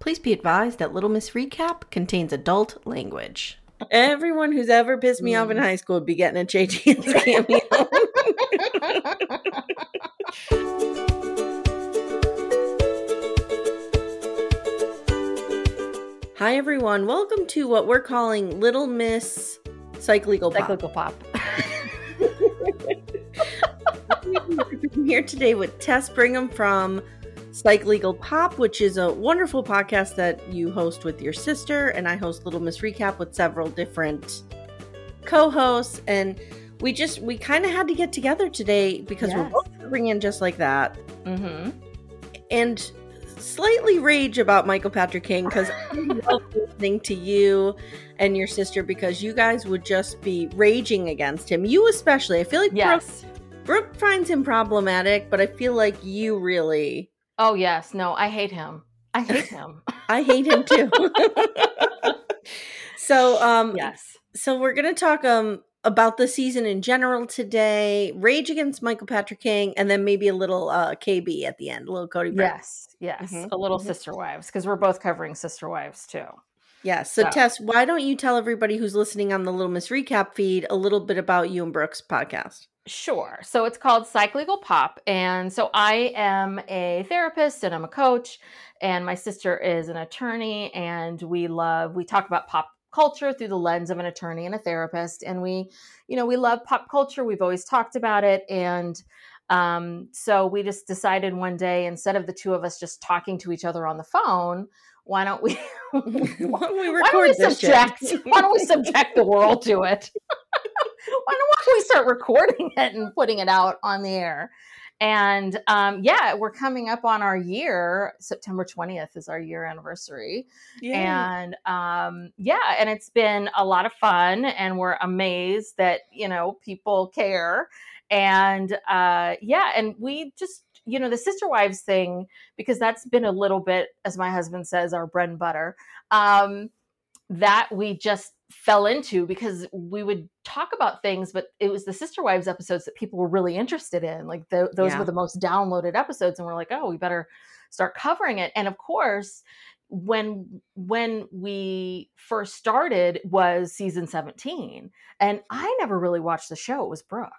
Please be advised that Little Miss Recap contains adult language. Everyone who's ever pissed me off in mm. high school would be getting a JT cameo. Hi everyone, welcome to what we're calling Little Miss Psych Legal Pop. Cyclical pop. I'm here today with Tess Brigham from Psych Legal Pop, which is a wonderful podcast that you host with your sister, and I host Little Miss Recap with several different co-hosts. And we just we kind of had to get together today because we're Yes. both bringing just like that, Mm-hmm. and slightly rage about Michael Patrick King because I love listening to you and your sister because you guys would just be raging against him. You especially. I feel like Brooke Yes. Brooke finds him problematic, but I feel like you really. Oh, yes. No, I hate him. I hate him. I hate him too. so, um, yes. so we're gonna talk um about the season in general today. Rage against Michael Patrick King, and then maybe a little uh KB at the end, a little Kody. Brown. Yes. Yes. Mhm, A little mhm. sister wives because we're both covering sister wives too. Yeah. So, So- Tess, why don't you tell everybody who's listening on the Little Miss Recap feed a little bit about you and Brooks podcast? Sure. So it's called Psych Legal Pop. And so I am a therapist and I'm a coach, and my sister is an attorney. And we love, we talk about pop culture through the lens of an attorney and a therapist. And we, you know, we love pop culture. We've always talked about it. And um, so we just decided one day, instead of the two of us just talking to each other on the phone, why don't we? Why don't we why don't record we subject? Why don't we subject the world to it? why don't we start recording it and putting it out on the air? And um, yeah, we're coming up on our year. September 20th is our year anniversary. And um, yeah, and it's been a lot of fun, and we're amazed that, you know, people care. And uh, yeah, and we just, you know, the Sister Wives thing, because that's been a little bit, as my husband says, our bread and butter, um, that we just fell into because we would talk about things, but it was the Sister Wives episodes that people were really interested in. Like tho- those Yeah. were the most downloaded episodes, and we're like, oh, we better start covering it. And of course, when when we first started was season 17 and i never really watched the show it was brooke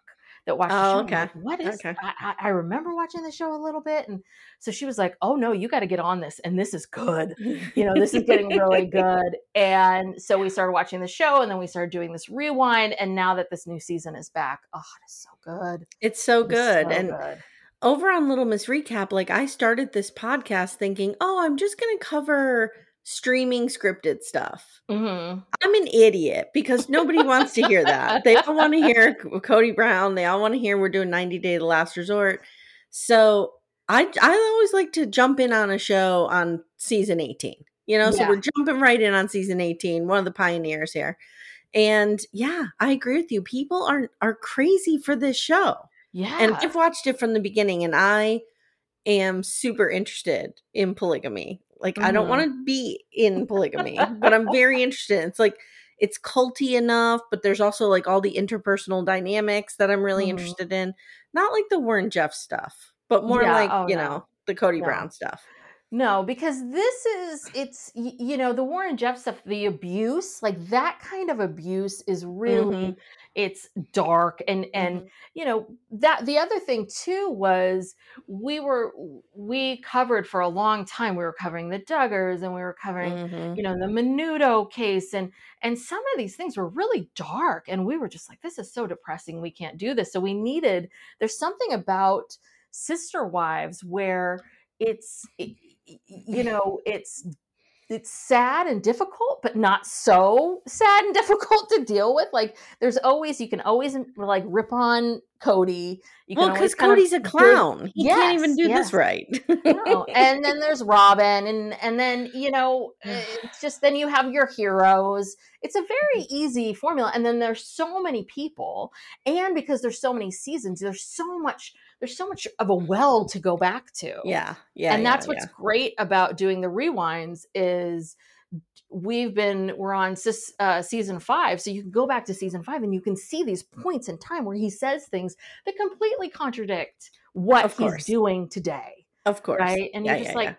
that watched the Oh, show okay. like, what is Okay. I, I remember watching the show a little bit and so she was like oh no you got to get on this and this is good you know this is getting really good and so we started watching the show and then we started doing this rewind and now that this new season is back oh it is so good It's so good. so and good. over on Little Miss Recap, like I started this podcast thinking, oh, I'm just going to cover streaming scripted stuff. Mhm. I'm an idiot because nobody wants to hear that. They all want to hear Kody Brown. They all want to hear we're doing 90 Day The Last Resort. So I I always like to jump in on a show on season 18. You know, so we're jumping right in on season 18, one of the pioneers here. And yeah, I agree with you. People are are crazy for this show. yeah And I've watched it from the beginning and I am super interested in polygamy. Like I don't Mhm. want to be in polygamy, but I'm very interested. It's like it's culty enough, but there's also like all the interpersonal dynamics that I'm really Mhm. interested in. Not like the Warren Jeff stuff, but more Yeah, like, oh, you no. know, the Kody No. Brown stuff. No, because this is it's you know the Warren Jeff stuff, the abuse, like that kind of abuse is really Mhm. it's dark and and Mhm. you know that the other thing too was we were we covered for a long time we were covering the Duggars and we were covering Mhm. you know the Menudo case and and some of these things were really dark and we were just like this is so depressing we can't do this so we needed there's something about sister wives where it's it- you know it's it's sad and difficult but not so sad and difficult to deal with like there's always you can always mm, like rip on kody you Well, because kind of Kody's a clown. He can't even do yes. this right. no. and then there's robin and and then you know eh, it's just then you have your heroes it's a very mm-hmm. easy formula and then there's so many people and because there's so many seasons there's so much there's so much of a well to go back to yeah, yeah. and yeah, that's what's yeah. great about doing the rewinds is we've been we're on uh, season five so you can go back to season five and you can see these points in time where he says things that completely contradict what he's doing today Of course. right and Yeah, you're just yeah, like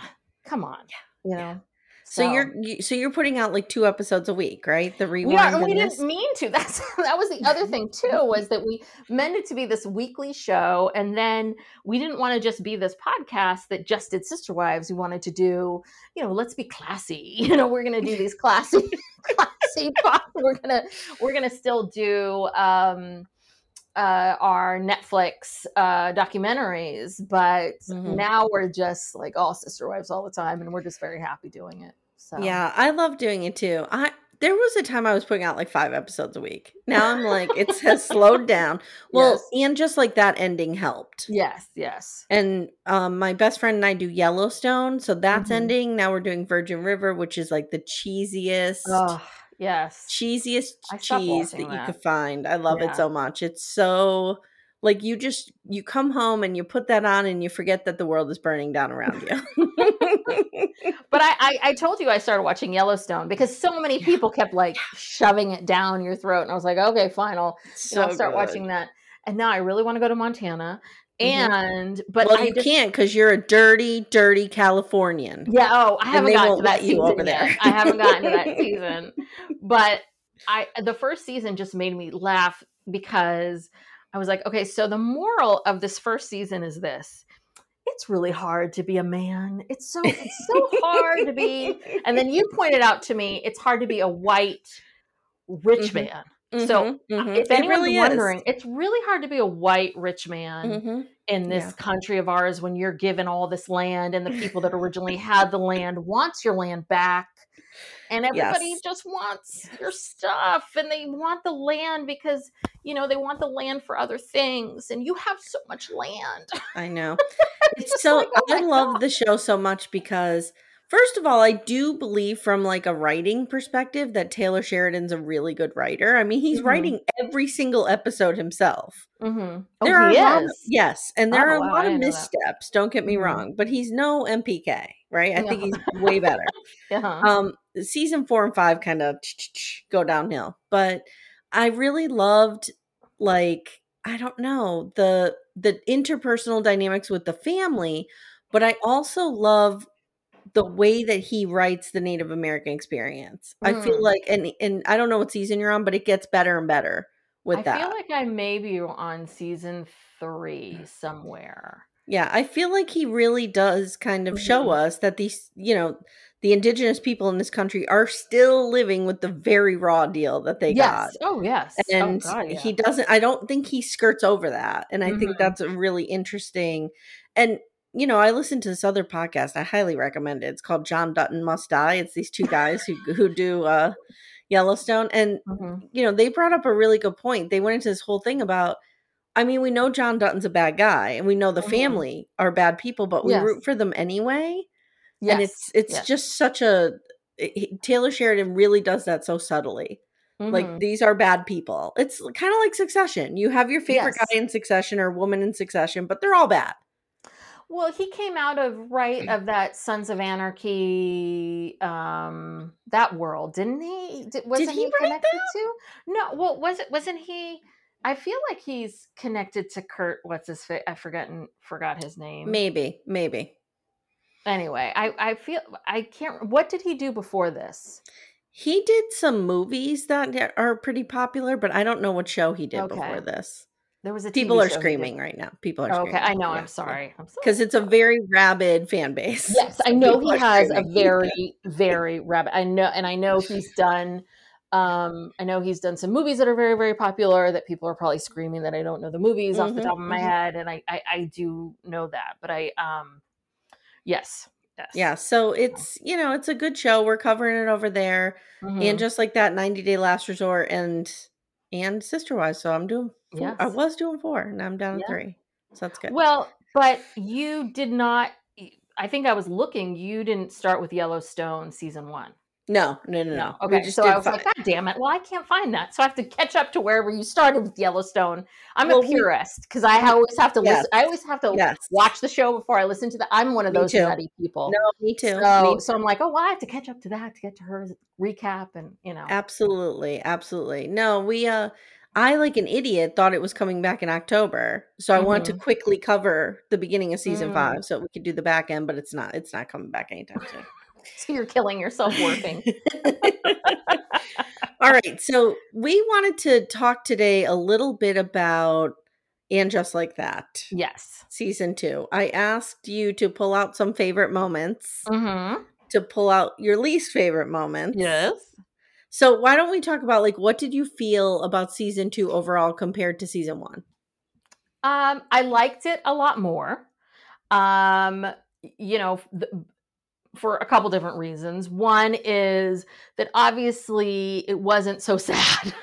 yeah. come on you know So, you're so you're putting out like two episodes a week, right? The rewind are, and we this? didn't mean to. That's that was the other thing too, was that we meant it to be this weekly show, and then we didn't want to just be this podcast that just did Sister Wives. We wanted to do, you know, let's be classy. You know, we're gonna do these classy, classy. pod- We're gonna we're gonna still do um uh our Netflix uh documentaries, but Mhm. now we're just like all Sister Wives all the time, and we're just very happy doing it. So Yeah, I love doing it too. I there was a time I was putting out like five episodes a week. Now I'm like it has slowed down. Well, Yes. and just like that ending helped. Yes, yes. And um my best friend and I do Yellowstone, so that's Mhm. ending. Now we're doing Virgin River, which is like the cheesiest Oh, yes. cheesiest cheese that watching you could find. I love Yeah. it so much. It's so like you just you come home and you put that on and you forget that the world is burning down around you. But I, I, I told you I started watching Yellowstone because so many people kept like shoving it down your throat, and I was like, okay, fine, I'll, know, I'll start watching that. And now I really want to go to Montana, Mhm. and but well, I you just, can't because you're a dirty, dirty Californian. Yeah. Oh, I haven't gotten to that you season over there. yet. I haven't gotten to that season, but I the first season just made me laugh because I was like, okay, so the moral of this first season is this. It's really hard to be a man. It's so it's so hard to be. And then you pointed out to me, it's hard to be a white rich Mhm. man. So, Mhm, mhm. If anyone's really is. wondering, it's really hard to be a white rich man Mhm. in this Yeah. country of ours when you're given all this land and the people that originally had the land wants your land back and everybody Yes. just wants your stuff and they want the land because you know they want the land for other things and you have so much land I know. It's so like, oh I love the show so much because first of all, I do believe from like a writing perspective that Taylor Sheridan's a really good writer. I mean, he's Mhm. writing every single episode himself. mm-hmm. There oh are he a lot of, yes, and there Oh, are a wow, lot of missteps, don't get me Mhm. wrong, but he's no MPK, right? I think he's way better. uh-huh. um season four and five kind of go downhill but i really loved like i don't know the the interpersonal dynamics with the family but i also love the way that he writes the native american experience i feel Mm. like and and i don't know what season you're on but it gets better and better with i that I feel like i may be on season three somewhere Yeah, I feel like he really does kind of show Mhm. us that these, you know, the indigenous people in this country are still living with the very raw deal that they got. oh yes And oh, God, yeah. he doesn't I don't think he skirts over that. And I Mhm. think that's a really interesting and you know, I listened to this other podcast. I highly recommend it. It's called John Dutton Must Die. It's these two guys who who do uh Yellowstone and Mhm. you know, they brought up a really good point. They went into this whole thing about I mean, we know John Dutton's a bad guy and we know the Mhm. family are bad people, but we Yes. root for them anyway. yes And it's it's yes. just such a it- Taylor Sheridan really does that so subtly. Like Mhm. these are bad people. It's kind of like Succession. You have your favorite Yes. guy in Succession or woman in Succession, but they're all bad. Well, he came out of right of that Sons of Anarchy, um, that world, didn't he? Did, wasn't he he, write connected that? to? No, well, was it? Wasn't he? I feel like he's connected to Kurt. What's his? I forgotten forgot his name. Maybe, maybe. Anyway, I I feel I can't. What did he do before this? He did some movies that are pretty popular, but I don't know what show he did Okay. before this. There was a People TV are show screaming right now. People are Okay, screaming. I know. I'm sorry. I'm so Because it's a very rabid fan base. Yes, I know People he are has a very, very rabid. I know, and I know he's done. Um, I know he's done some movies that are very, very popular that people are probably screaming that I don't know the movies off the Mhm, top of my mhm. head, and I, I, I do know that, but I, um, yes, yes, Yeah, so it's you know it's a good show. We're covering it over there, Mhm. and just like that, 90 Day Last Resort and and Sister Wives. So I'm doing. Four. I was doing four, and I'm down Yeah. to three. So that's good. well, but you did not. I think I was looking. You didn't start with Yellowstone season one. No, no, no, no. Okay. just So I was like, five. God damn it. Well, I can't find that. So I have to catch up to wherever you started with Yellowstone. I'm Well, a purist because I always have to Yes. listen. I always have to Yes. watch the show before I listen to the. I'm one of Me those too. nutty people. No, me too. So, me so I'm like, oh, well, I have to catch up to that to get to her recap and, you know. Absolutely, absolutely. No, we uh I like an idiot thought it was coming back in October. So I wanted to quickly cover the beginning of season Mm. 5 so we could do the back end, but it's not it's not coming back anytime soon. So you're killing yourself working. All right, so we wanted to talk today a little bit about and just like that. yes. Season 2. I asked you to pull out some favorite moments, Mm-hmm. to pull out your least favorite moments. Yes. So why don't we talk about like what did you feel about season 2 overall compared to season 1? Um, I liked it a lot more. Um, you know, for a couple different reasons. One is that obviously it wasn't so sad.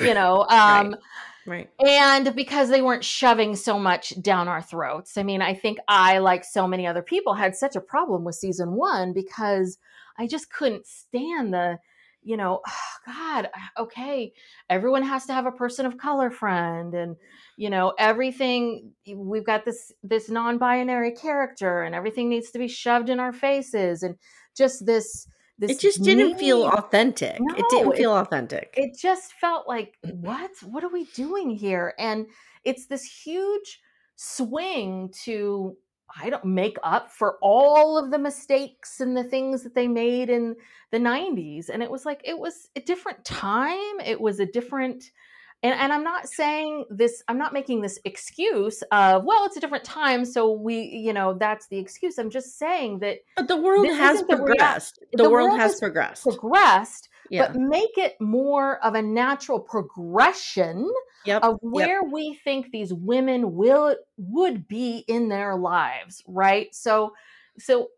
you know, um, Right. and because they weren't shoving so much down our throats. I mean, I think I, like so many other people, had such a problem with season one because I just couldn't stand the, you know, God, okay, everyone has to have a person of color friend, and you know, everything. We've got this this non-binary character, and everything needs to be shoved in our faces, and just this. This It just didn't feel need- authentic. it didn't it- feel authentic. it just felt like what what are we doing here and it's this huge swing to i don't make up for all of the mistakes and the things that they made in the 90s and it was like it was a different time it was a different and, and i'm not saying this i'm not making this excuse of well it's a different time so we you know that's the excuse i'm just saying that but the world has isn't the rea- progressed. the, the world, world has progressed. progressed yeah. but make it more of a natural progression yep. of yep. where we think these women will would be in their lives right so so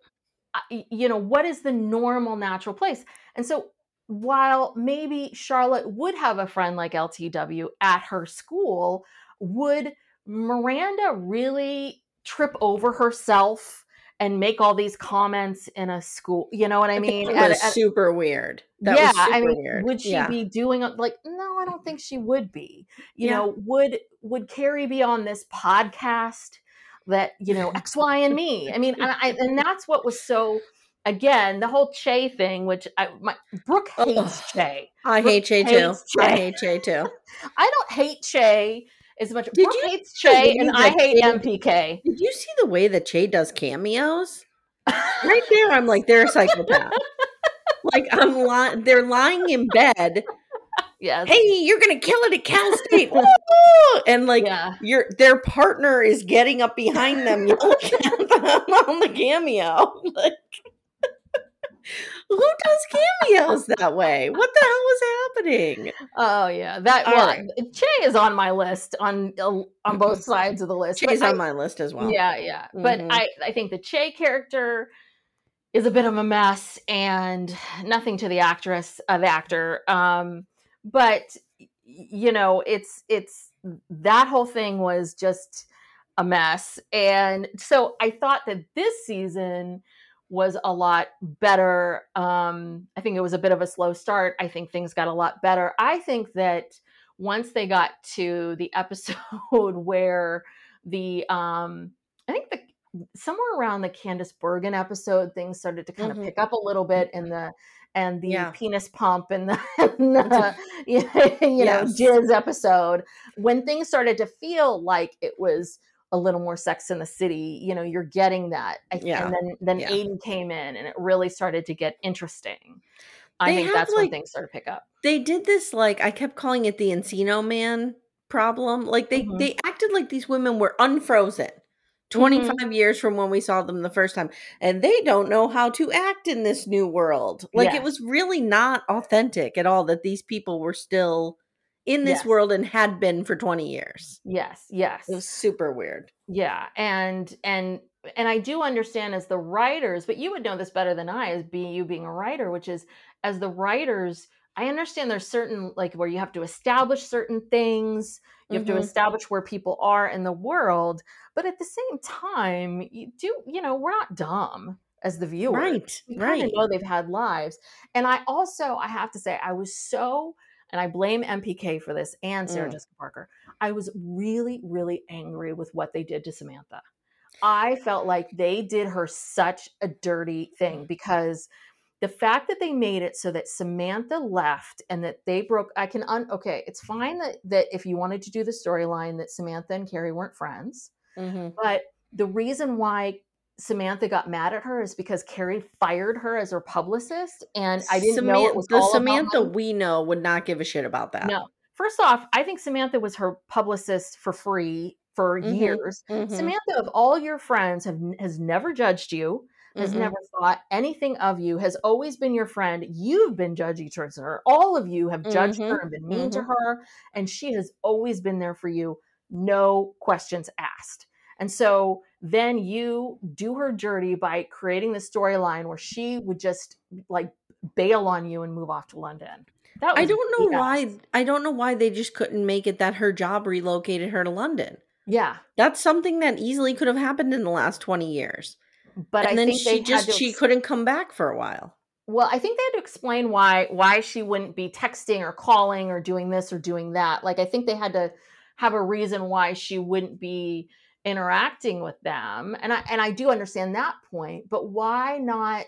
uh, you know what is the normal natural place and so while maybe charlotte would have a friend like ltw at her school would miranda really trip over herself and make all these comments in a school you know what i mean It was at- super weird. That yeah, was super I mean, weird. would she yeah. be doing? Like, no, I don't think she would be. You Yeah. know, would would Carrie be on this podcast that you know X, Y, and me? I mean, and, I, and that's what was so. Again, the whole Che thing, which I, my Brooke hates Ugh. Che. I Brooke hate Che too. hates I hate Che too. I don't hate Che as much. Did Brooke you hates Che, and I hate Che- MPK. Did you see the way that Che does cameos? Right there, I'm like, they're a psychopath. like I'm lying. They're lying in bed. Yes. Hey, you're gonna kill it at Cal State, and like yeah. your their partner is getting up behind them yelling at them on the cameo. Like, who does cameos that way? What the hell is happening? Oh yeah. That All well, right. Che is on my list on on both sides of the list. but Che's I- on my list as well. Yeah, yeah. But Mhm. I, I think the Che character is a bit of a mess and nothing to the actress, uh, the actor. Um, but you know, it's it's that whole thing was just a mess. And so I thought that this season was a lot better. Um, I think it was a bit of a slow start. I think things got a lot better. I think that once they got to the episode where the um I think the somewhere around the Candice Bergen episode, things started to kind Mhm. of pick up a little bit in the and the Yeah. penis pump and the, and the you know Yes. jizz episode when things started to feel like it was a little more sex in the city you know you're getting that Yeah. and then then Yeah. aidan came in and it really started to get interesting i They think that's when things started to pick up they did this like I kept calling it the Encino Man problem. Like they Mhm. they acted like these women were unfrozen. Mm-hmm. 25 years from when we saw them the first time and they don't know how to act in this new world. Like it was really not authentic at all that these people were still in this Yes. world and had been for 20 years. yes yes It was super weird. yeah and and and i do understand as the writers but you would know this better than i as being you being a writer which is as the writers i understand there's certain like where you have to establish certain things you have to Mhm. establish where people are in the world but at the same time you do you know we're not dumb as the viewer Right. we kind Right. of know they've had lives. And I also, I have to say, I was so, and I blame MPK for this and Sarah Mm. Jessica Parker. I was really, really angry with what they did to Samantha. I felt like they did her such a dirty thing because the fact that they made it so that Samantha left and that they broke, I can un, okay, it's fine that that if you wanted to do the storyline that Samantha and Carrie weren't friends, Mhm. but the reason why Samantha got mad at her is because Carrie fired her as her publicist, and I didn't know it was the Samantha we know would not give a shit about that. No, first off, I think Samantha was her publicist for free for Mhm, years. Mhm. Samantha, of all your friends, have has never judged you, has Mhm. never thought anything of you, has always been your friend. You've been judgy towards her. All of you have judged Mhm, her and been mean to mhm. her, and she has always been there for you, no questions asked. And so then you do her dirty by creating the storyline where she would just like bail on you and move off to London. That I don't know BS. why. I don't know why they just couldn't make it that her job relocated her to London. Yeah, That's something that easily could have happened in the last twenty years. but and I then think she just she ex- couldn't come back for a while. Well, I think they had to explain why why she wouldn't be texting or calling or doing this or doing that. Like I think they had to have a reason why she wouldn't be interacting with them. And I and I do understand that point, but why not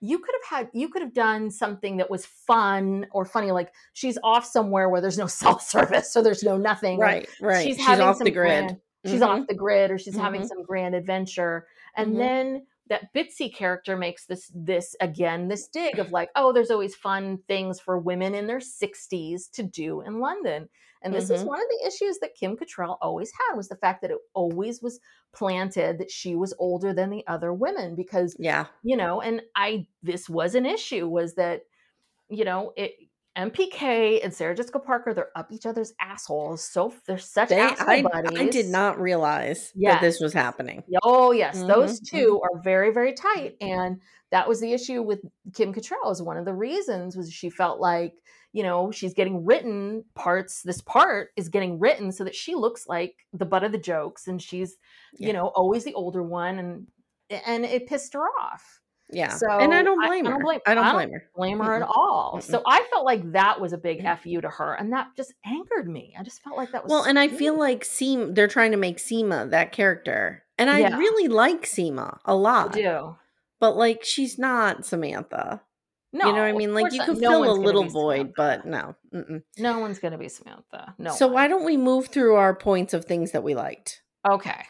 you could have had you could have done something that was fun or funny like she's off somewhere where there's no cell service so there's no nothing Right, right. She's, having off some the grid. grand- she's Mhm. off the grid or she's having Mhm. some grand adventure and Mhm. then that bitsy character makes this this again this dig of like oh there's always fun things for women in their 60s to do in london and this is Mhm. one of the issues that kim Cattrall always had was the fact that it always was planted that she was older than the other women because Yeah. you know and i this was an issue was that you know it mpk and sarah jessica parker they're up each other's assholes so they're such They, asshole I, buddies I did not realize that this was happening. Oh yes, those Mhm, 2 are very very tight, and that was the issue with Kim Cattrall. Is one of the reasons was she felt like you know she's getting written parts. This part is getting written so that she looks like the butt of the jokes, and she's Yeah. you know always the older one, and and it pissed her off. Yeah. So and I don't I- blame I her. don't blame- I don't I don't blame her. Blame her at Mm-mm. all. So I felt like that was a big Mm. fu to her, and that just angered me. I just felt like that was Well, and I feel like Seema, they're trying to make Seema that character. And I Yeah. really like Seema a lot. do. But like she's not Samantha. No, you know what I mean? Like you could No fill a little void, but no. Mm-mm. No one's going to be Samantha. No. so one. why don't we move through our points of things that we liked? Okay.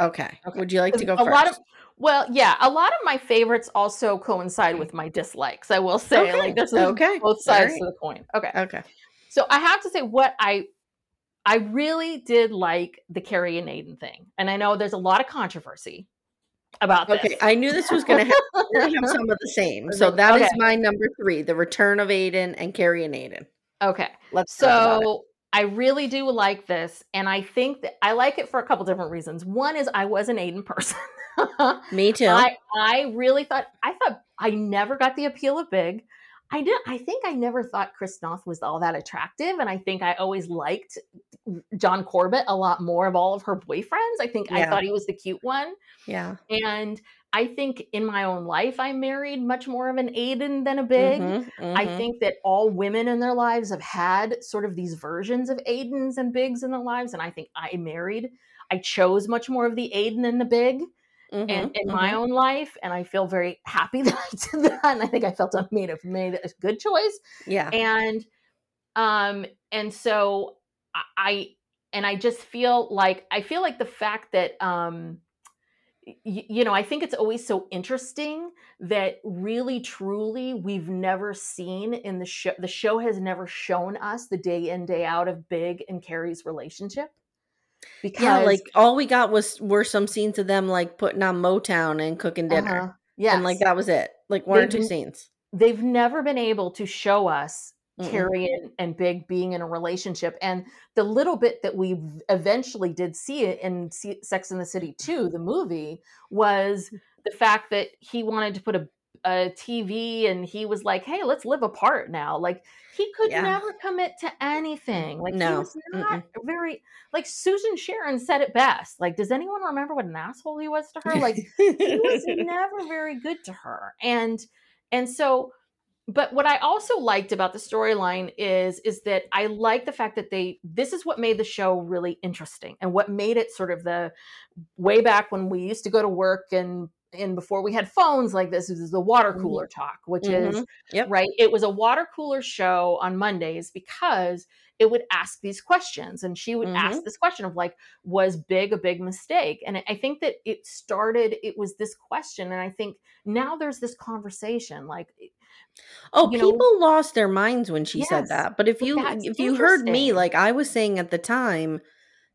Okay. Okay. Would you like to go a first? lot of well, yeah, a lot of my favorites also coincide with my dislikes. I will say, Okay, like this is okay, both sides alright. of the coin. Okay. okay. So I have to say what I I really did like the Carrie and Aidan thing. And I know there's a lot of controversy about this. Okay. I knew this was going to happen. Have some of the same. So that is Okay. my number three: the return of Aidan and Carrie and Aidan. okay. Let's talk about it. So I really do like this, and I think that I like it for a couple different reasons. One is I was an Aidan person. Me too. I I really thought I thought I never got the appeal of Big. I did. I think I never thought Chris Noth was all that attractive, and I think I always liked John Corbett a lot more of all of her boyfriends. I think I thought he was the cute one, yeah. and I think in my own life I married much more of an Aidan than a Big. Mhm, I mhm. think that all women in their lives have had sort of these versions of Aidans and Bigs in their lives. And I think I married, I chose much more of the Aidan and the Big. Mhm, and in my mhm. own life and i feel very happy that i did that and i think i felt i made a made a good choice yeah. and um and so I- i and i just feel like i feel like the fact that um y- you know i think it's always so interesting that really truly we've never seen in the show the show has never shown us the day in day out of big and carrie's relationship because yeah, like all we got was were some scenes of them like putting on Motown and cooking dinner. uh-huh, yes. And like that was it. Like one or They've two scenes. they've never been able to show us Mm-mm. Carrie and, and Big being in a relationship. And the little bit that we eventually did see it in Se- Sex in the City 2, the movie, was the fact that he wanted to put a, a TV and he was like, hey, let's live apart now. Like, he could Yeah. never commit to anything. Like, he No. was not very, like, Susan Sharon said it best. Like, does anyone remember what an asshole he was to her? Like, he was never very good to her and and so but what i also liked about the storyline is is that i like the fact that they this is what made the show really interesting and what made it sort of the way back when we used to go to work and and before we had phones like this this is the water Mhm. cooler talk which is Mhm. Yep. right it was a water cooler show on mondays because it would ask these questions and she would ask this question of like was big a big mistake and i think that it started it was this question and i think now there's this conversation like Oh, you know- people lost their minds when she said that. But if you if you heard me, like I was saying at the time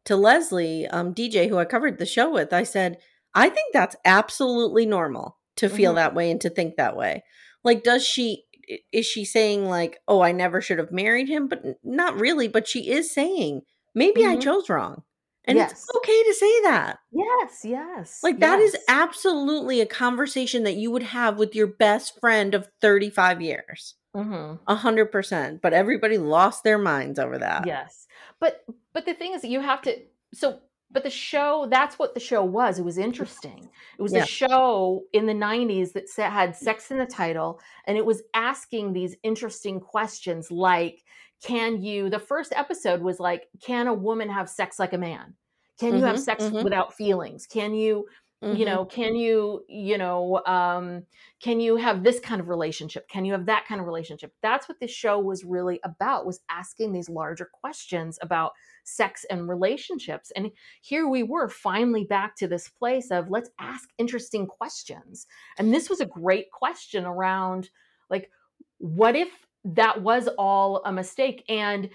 to Leslie, um, DJ, who I covered the show with, I said, I think that's absolutely normal to feel Mhm. that way and to think that way. Like, does she is she saying like, oh, I never should have married him? But not really. But she is saying maybe I Mhm. chose wrong, and Yes. it's okay to say that. yes yes Like that is yes. absolutely a conversation that you would have with your best friend of 35 years. Mhm. A hundred percent. But everybody lost their minds over that. yes but but the thing is you have to so but the show that's what the show was it was interesting it was Yeah. a show in the 90s that had sex in the title and it was asking these interesting questions like can you the first episode was like can a woman have sex like a man can you have Mhm, sex mhm. without feelings can you you Mhm. know can you you know um can you have this kind of relationship can you have that kind of relationship that's what this show was really about was asking these larger questions about sex and relationships and here we were finally back to this place of let's ask interesting questions. And this was a great question around like what if that was all a mistake? And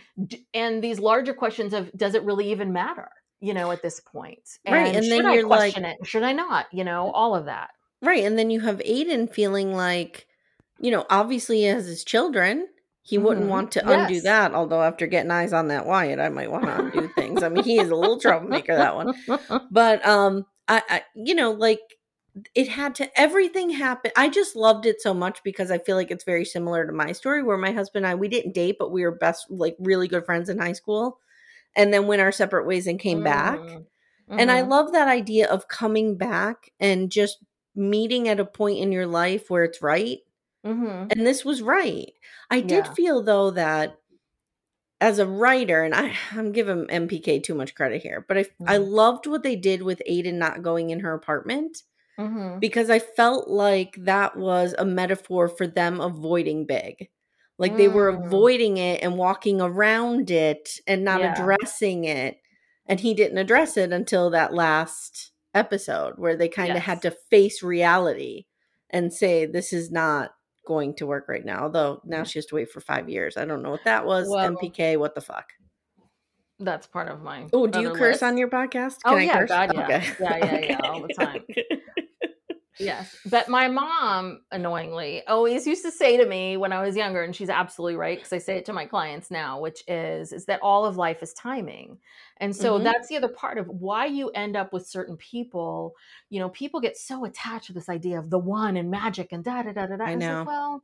and these larger questions of does it really even matter? you know at this point. Right, and then should I you're like- question it? Should i not? You know all of that. Right. And then you have Aidan feeling like, you know, obviously he has his children. He wouldn't Mhm. want to undo that. Although after getting eyes on that Wyatt, I might want to undo things. I mean, he is a little troublemaker, that one. But um, I, I you know, like it had to everything happen. I just loved it so much because I feel like it's very similar to my story where my husband and I we didn't date, but we were best like really good friends in high school. And then went our separate ways and came back. Mm. And I Mhm. love that idea of coming back and just meeting at a point in your life where it's right. Mhm. And this was right. I did Yeah. feel though that as a writer, and I, I'm giving MPK too much credit here, but I, I Mhm. loved what they did with Aidan not going in her apartment Mhm. because I felt like that was a metaphor for them avoiding big. Like they were Mm. avoiding it and walking around it and not Yeah. addressing it. And he didn't address it until that last episode where they kind of had to face reality and say, this is not going to work right now. Although now mm-hmm. she has to wait for five years. I don't know what that was. Well- MPK, what the fuck? That's part of my. Oh, do you curse list. on your podcast? Oh, I yeah, curse? God, yeah. Okay. Yeah, yeah, yeah, all the time. Yes. But my mom, annoyingly, always used to say to me when I was younger, and she's absolutely right, because I say it to my clients now, which is is that all of life is timing. And so Mhm. that's the other part of why you end up with certain people. You know, people get so attached to this idea of the one and magic and da da da da da. I know. like, well,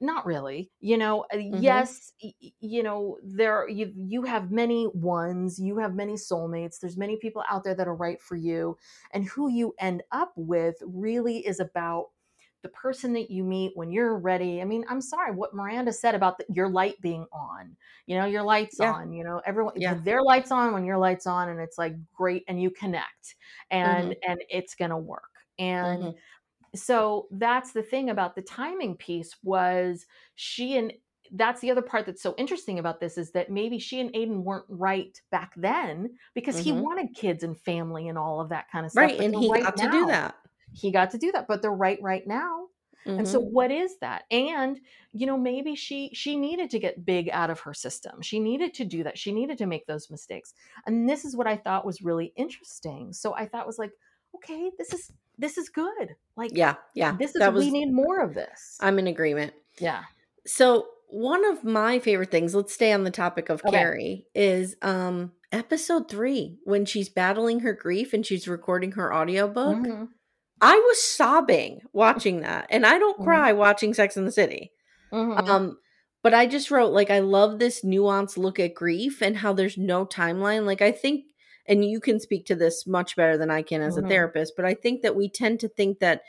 not really you know uh, Mhm. yes you know there you you have many ones you have many soulmates there's many people out there that are right for you and who you end up with really is about the person that you meet when you're ready i mean i'm sorry what miranda said about the, your light being on you know your lights Yeah. on you know everyone Yeah. their lights on when your lights on and it's like great and you connect and Mm-hmm. and it's gonna work And Mhm. So that's the thing about the timing piece was she and that's the other part that's so interesting about this is that maybe she and Aidan weren't right back then because he Mhm. wanted kids and family and all of that kind of stuff. right but and he right got to do that He got to do that, but they're right right now. And so Mhm. what is that? And you know maybe she she needed to get big out of her system. She needed to do that. She needed to make those mistakes. And this is what I thought was really interesting. So I thought was like, okay, this is this is good. Like yeah yeah this is was we need more of this. i'm in agreement yeah. So one of my favorite things, let's stay on the topic of Okay. Carrie, is um episode three when she's battling her grief and she's recording her audiobook. Mhm. I was sobbing watching that. And I don't Mhm. cry watching Sex in the City. Mhm. Um, but I just wrote like I love this nuanced look at grief and how there's no timeline. Like I think and you can speak to this much better than I can as Mhm. a therapist, but I think that we tend to think that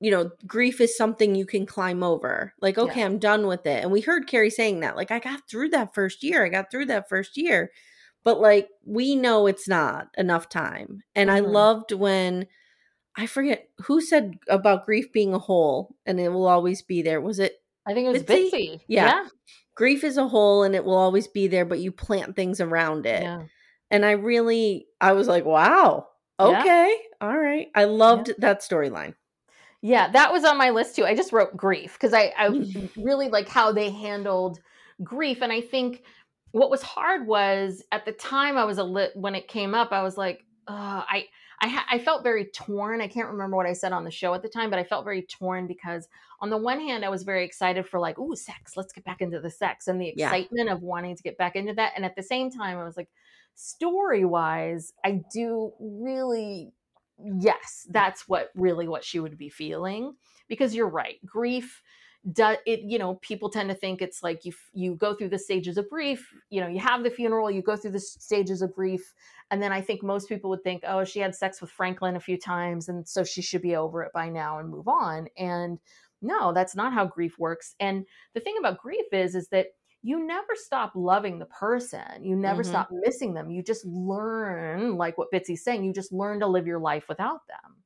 you know, grief is something you can climb over. Like, okay, Yeah. I'm done with it. And we heard Carrie saying that. Like, I got through that first year. I got through that first year. But like, we know it's not enough time. And I Mhm. loved when I forget who said about grief being a hole and it will always be there. Was it I think it was Bitsy? Bitsy. Yeah. grief is a hole and it will always be there, but you plant things around it. Yeah. And I really, I was like, wow, Yeah. okay, all right. I loved that storyline. Yeah, that was on my list too. I just wrote grief because I, I really like how they handled grief. And I think what was hard was at the time I was a lit when it came up, I was like, uh, I I, ha- I felt very torn. I can't remember what I said on the show at the time, but I felt very torn because on the one hand, I was very excited for like, ooh, sex, let's get back into the sex and the Yeah. excitement of wanting to get back into that. And at the same time, I was like, story wise, I do really, yes, that's what really what she would be feeling because you're right. Grief does it you know people tend to think it's like you you go through the stages of grief you know you have the funeral you go through the stages of grief and then i think most people would think oh she had sex with franklin a few times and so she should be over it by now and move on and no that's not how grief works and the thing about grief is is that you never stop loving the person you never Mhm. stop missing them you just learn like what bitsy's saying you just learn to live your life without them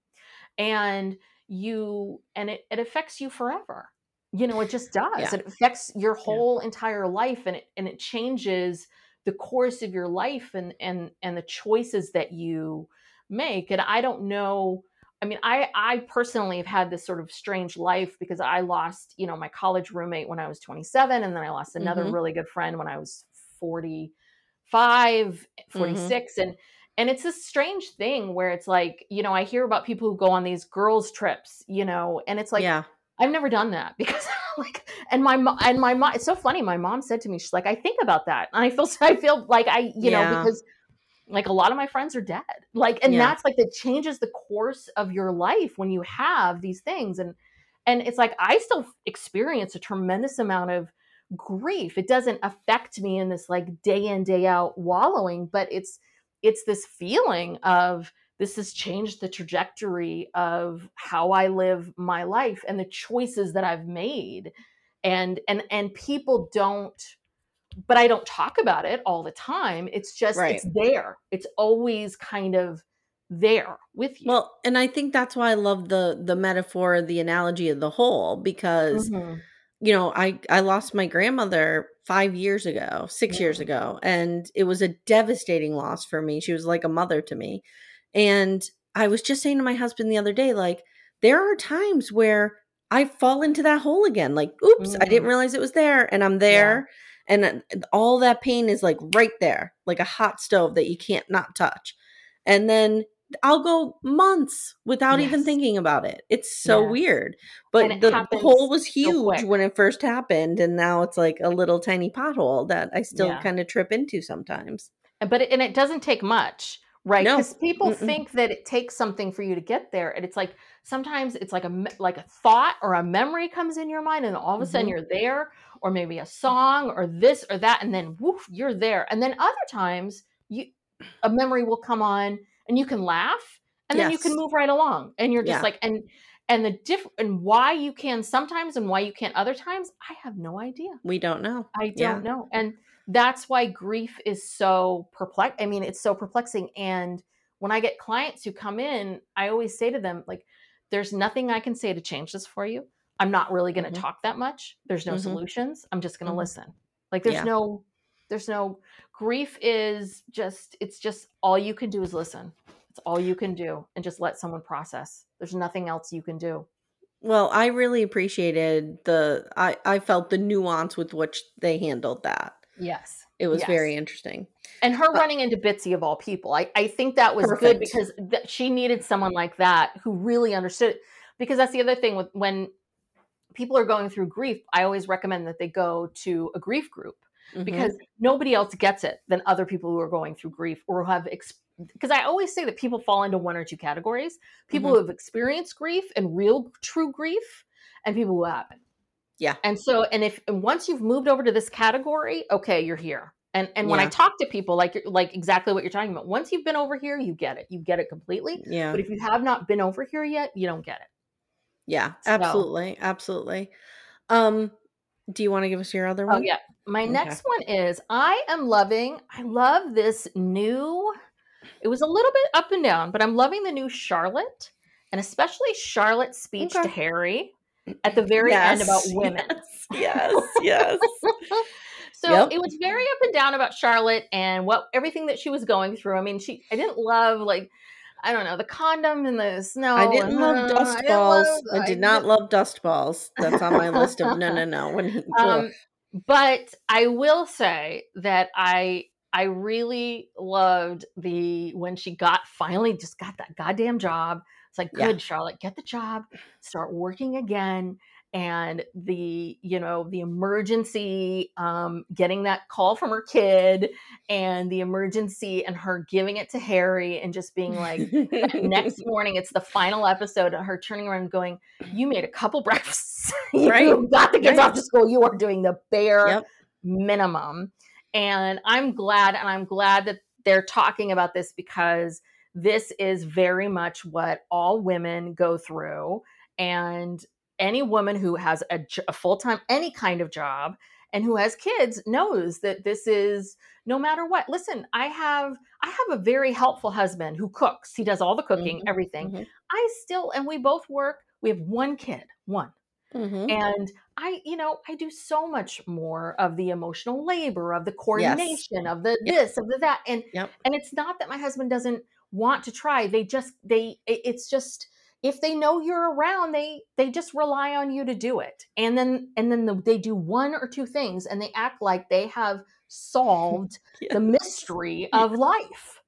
and you and it, it affects you forever you know it just does Yeah. it affects your whole entire life and it and it changes the course of your life and and and the choices that you make and i don't know i mean i i personally have had this sort of strange life because i lost you know my college roommate when i was 27 and then i lost another Mhm. really good friend when i was 45 Mm-hmm. 46 and and it's a strange thing where it's like you know i hear about people who go on these girls trips you know and it's like yeah. I've never done that because like and my mo- and my mom it's so funny my mom said to me she's like I think about that and I feel I feel like I you know because like a lot of my friends are dead like and Yeah. that's like that changes the course of your life when you have these things and and it's like I still experience a tremendous amount of grief it doesn't affect me in this like day in day out wallowing but it's it's this feeling of this has changed the trajectory of how I live my life and the choices that I've made. And and and people don't but I don't talk about it all the time. It's just Right. it's there. It's always kind of there with you. Well, and I think that's why I love the the metaphor, the analogy of the whole, because Mhm. you know, I I lost my grandmother five years ago, six years ago, and it was a devastating loss for me. She was like a mother to me, and I was just saying to my husband the other day, like there are times where I fall into that hole again. Like, oops, I didn't Mm. realize it was there, and I'm there, and uh, all that pain is like right there, like a hot stove that you can't not touch, and then. I'll go months without even thinking about it. It's so Yes. weird. But the hole was huge quick. when it first happened, and now it's like a little tiny pothole that I still Yeah. kind of trip into sometimes. But it, and it doesn't take much right No. because people Mm-mm. think that it takes something for you to get there and it's like sometimes it's like a like a thought or a memory comes in your mind and all of a sudden Mhm. you're there or maybe a song or this or that and then woof you're there and then other times you a memory will come on and you can laugh and then you can move right along and you're just Yeah. like and and the diff and why you can sometimes and why you can't other times i have no idea We don't know. I don't Yeah. know. And that's why grief is so perplex I mean, it's so perplexing. And when I get clients who come in, I always say to them, like, there's nothing I can say to change this for you. I'm not really going to Mhm. talk that much. There's no Mhm. solutions. I'm just going to Mhm. listen. Like there's Yeah. no there's no grief is just it's just all you can do is listen. It's all you can do and just let someone process. There's nothing else you can do. Well, I really appreciated the I I felt the nuance with which they handled that. Yes. It was Yes. very interesting. And her running into Bitsy of all people, I, I think that was good because th- she needed someone like that who really understood. Because that's the other thing with when people are going through grief, I always recommend that they go to a grief group Mhm. because nobody else gets it than other people who are going through grief or have because I always say that people fall into one or two categories: people Mhm. who have experienced grief and real true grief, and people who haven't. Yeah. And so, and if and once you've moved over to this category, okay, you're here. And and when I talk to people, like you're- like exactly what you're talking about, once you've been over here, you get it. You get it completely. yeah. But if you have not been over here yet, you don't get it. Yeah, So- absolutely. Absolutely. Um do you want to give us your other Oh one? yeah. My Okay. next one is I am loving, I love this new, it was a little bit up and down, but I'm loving the new Charlotte and especially Charlotte's speech to Harry at the very end about women. Yes, yes. yes. So Yep. it was very up and down about Charlotte and what everything that she was going through. I mean, she I didn't love like I don't know the condom and the snow. I didn't and, love uh, dust I balls. love- I did not love dust balls. That's on my list of no, no, no. When he, um, but I will say that I I really loved the when she got finally just got that goddamn job. It's like Yeah. good Charlotte, get the job, start working again. And the you know the emergency, um, getting that call from her kid, and the emergency, and her giving it to Harry, and just being like, next morning it's the final episode and her turning around going you made a couple breakfasts you Right. got the kids Right. off to school you are doing the bare Yep. minimum and i'm glad and i'm glad that they're talking about this because this is very much what all women go through and any woman who has a full-time any kind of job and who has kids knows that this is no matter what listen i have i have a very helpful husband who cooks he does all the cooking Mhm, everything mhm. i still and we both work we have one kid one Mhm. and i you know i do so much more of the emotional labor of the coordination of the Yep. this of the that and Yep. and it's not that my husband doesn't want to try they just they it's just if they know you're around they they just rely on you to do it and then and then the, they do one or two things and they act like they have solved Yeah. the mystery of life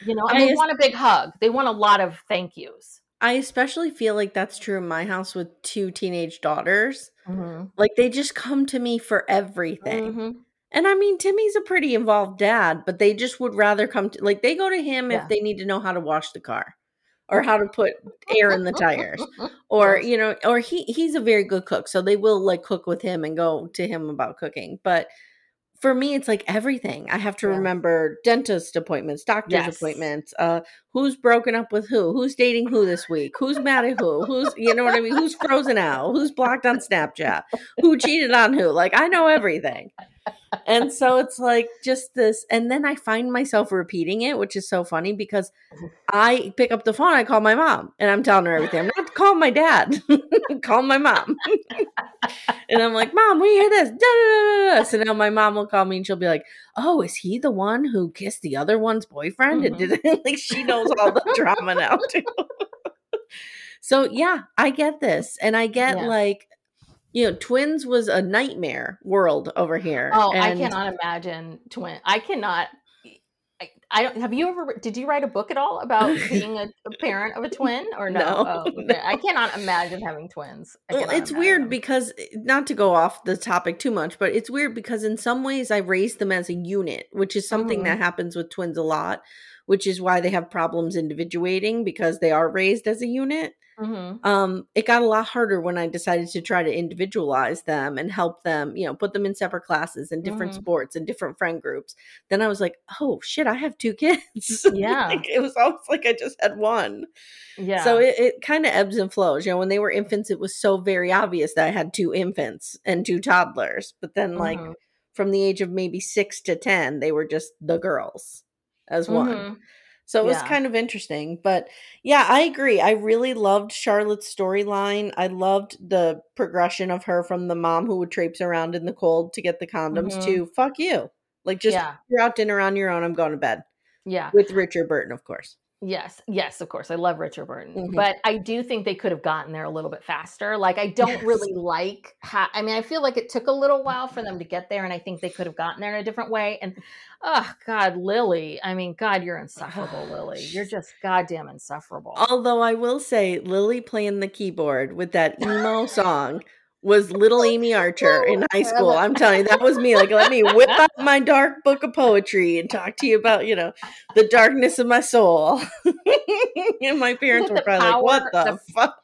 you know and I they es- want a big hug they want a lot of thank yous I especially feel like that's true in my house with two teenage daughters. Mhm. Like they just come to me for everything. Mhm. And I mean, Timmy's a pretty involved dad, but they just would rather come to like they go to him Yeah. if they need to know how to wash the car or how to put air in the tires or you know or he he's a very good cook so they will like cook with him and go to him about cooking but for me it's like everything i have to Yeah. remember dentist appointments doctor's Yes. appointments uh who's broken up with who? Who's dating who this week? Who's mad at who? Who's you know what i mean? Who's frozen out? Who's blocked on snapchat? Who cheated on who? Like i know everything. And so it's like just this and then i find myself repeating it which is so funny because i pick up the phone i call my mom and i'm telling her everything. I'm not calling my dad call my mom. And i'm like mom we hear this. Da, da, da, da, da." so now my mom will call me and she'll be like oh is he the one who kissed the other one's boyfriend? Mm-hmm. And did like she knows all the drama now too so yeah i get this and i get Yeah. like you know twins was a nightmare world over here Oh, I cannot imagine twin. I cannot. I, I don't. Have you ever? Did you write a book at all about being a, a parent of a twin or no? No, Oh, okay. I cannot imagine having twins. Well, it's weird because not to go off the topic too much, but it's weird because in some ways I raised them as a unit, which is something Mhm. that happens with twins a lot, which is why they have problems individuating because they are raised as a unit. Mhm. Um, it got a lot harder when I decided to try to individualize them and help them, you know, put them in separate classes and different Mhm. sports and different friend groups. Then I was like, oh shit, I have two kids. Yeah. Like, it was almost like I just had one. Yeah. So it, it kind of ebbs and flows. You know, when they were infants, it was so very obvious that I had two infants and two toddlers. But then, like, Mhm. from the age of maybe six to 10, they were just the girls as one. Mhm. So it was Yeah. kind of interesting. But yeah, I agree. I really loved Charlotte's storyline. I loved the progression of her from the mom who would traipse around in the cold to get the condoms Mhm. to fuck you. Like just Yeah. you're out dinner on your own, I'm going to bed. Yeah. With Richard Burton, of course. Yes, yes, of course. I love Richard Burton, Mhm. but I do think they could have gotten there a little bit faster. Like, I don't Yes. really like. Ha- I mean, I feel like it took a little while for them to get there, and I think they could have gotten there in a different way. And oh God, Lily. I mean, God, you're insufferable, Lily. You're just goddamn insufferable. Although I will say, Lily playing the keyboard with that emo song was little oh, Amye Archer in high school. I'm telling you, that was me. Like, let me whip out my dark book of poetry and talk to you about, you know, the darkness of my soul. and my parents were probably like, what the, the- fuck?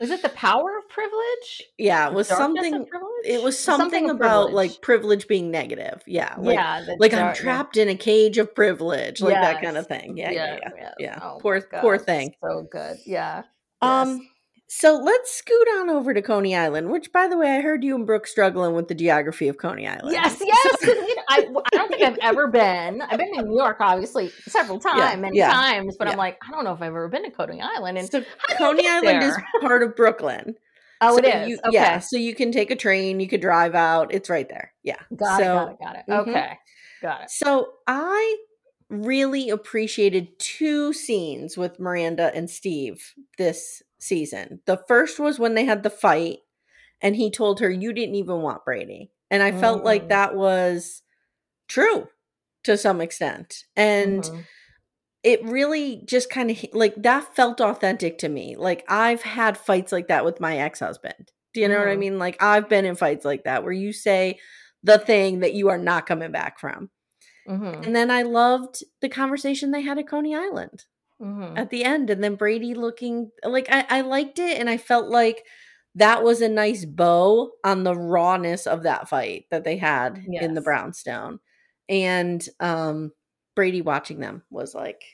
Was it the power of privilege? Yeah, it was something. It was Something something about privilege. like privilege being negative. Yeah. Like, yeah, like I'm dark- trapped in a cage of privilege, like that kind of thing. Yeah, yeah, yeah. yes. yeah. Oh Poor, poor thing. So good. Yeah. Um, yes. So let's scoot on over to Coney Island, which, by the way, I heard you and Brooke struggling with the geography of Coney Island. Yes, yes. 'cause, you know, I, I don't think I've ever been. I've been in New York, obviously, several times, many yeah, times, but yeah. I'm like, I don't know if I've ever been to Coney Island. And So how do you Coney Island is part of Brooklyn. oh, it So is. you- okay. Yeah, so you can take a train, you could drive out. It's right there. Yeah. Got so, it. Got it. Got it. Mhm. Okay. Got it. So I really appreciated two scenes with Miranda and Steve this season. The first was when they had the fight and he told her you didn't even want Brady. And I felt like Mm. that was true to some extent. And Mhm. it really just kind of like that felt authentic to me. Like I've had fights like that with my ex-husband. Do you know what I Mhm. mean? Like I've been in fights like that where you say the thing that you are not coming back from. Mhm. And then I loved the conversation they had at Coney Island Mhm. at the end. And then Brady looking like I, I liked it. And I felt like that was a nice bow on the rawness of that fight that they had in the brownstone. And um Brady watching them was like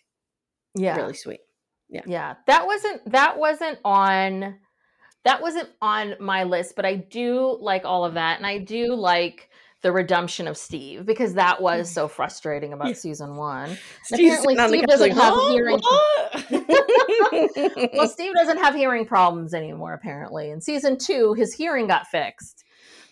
Yeah. really sweet. Yeah. Yeah, that wasn't that wasn't on that wasn't on my list, but I do like all of that, and I do like the redemption of Steve because that was so frustrating about Yeah. season one. Apparently sitting on the Steve doesn't have "Huh? hearing- Well, Steve doesn't have hearing problems anymore. Apparently, in season two, his hearing got fixed.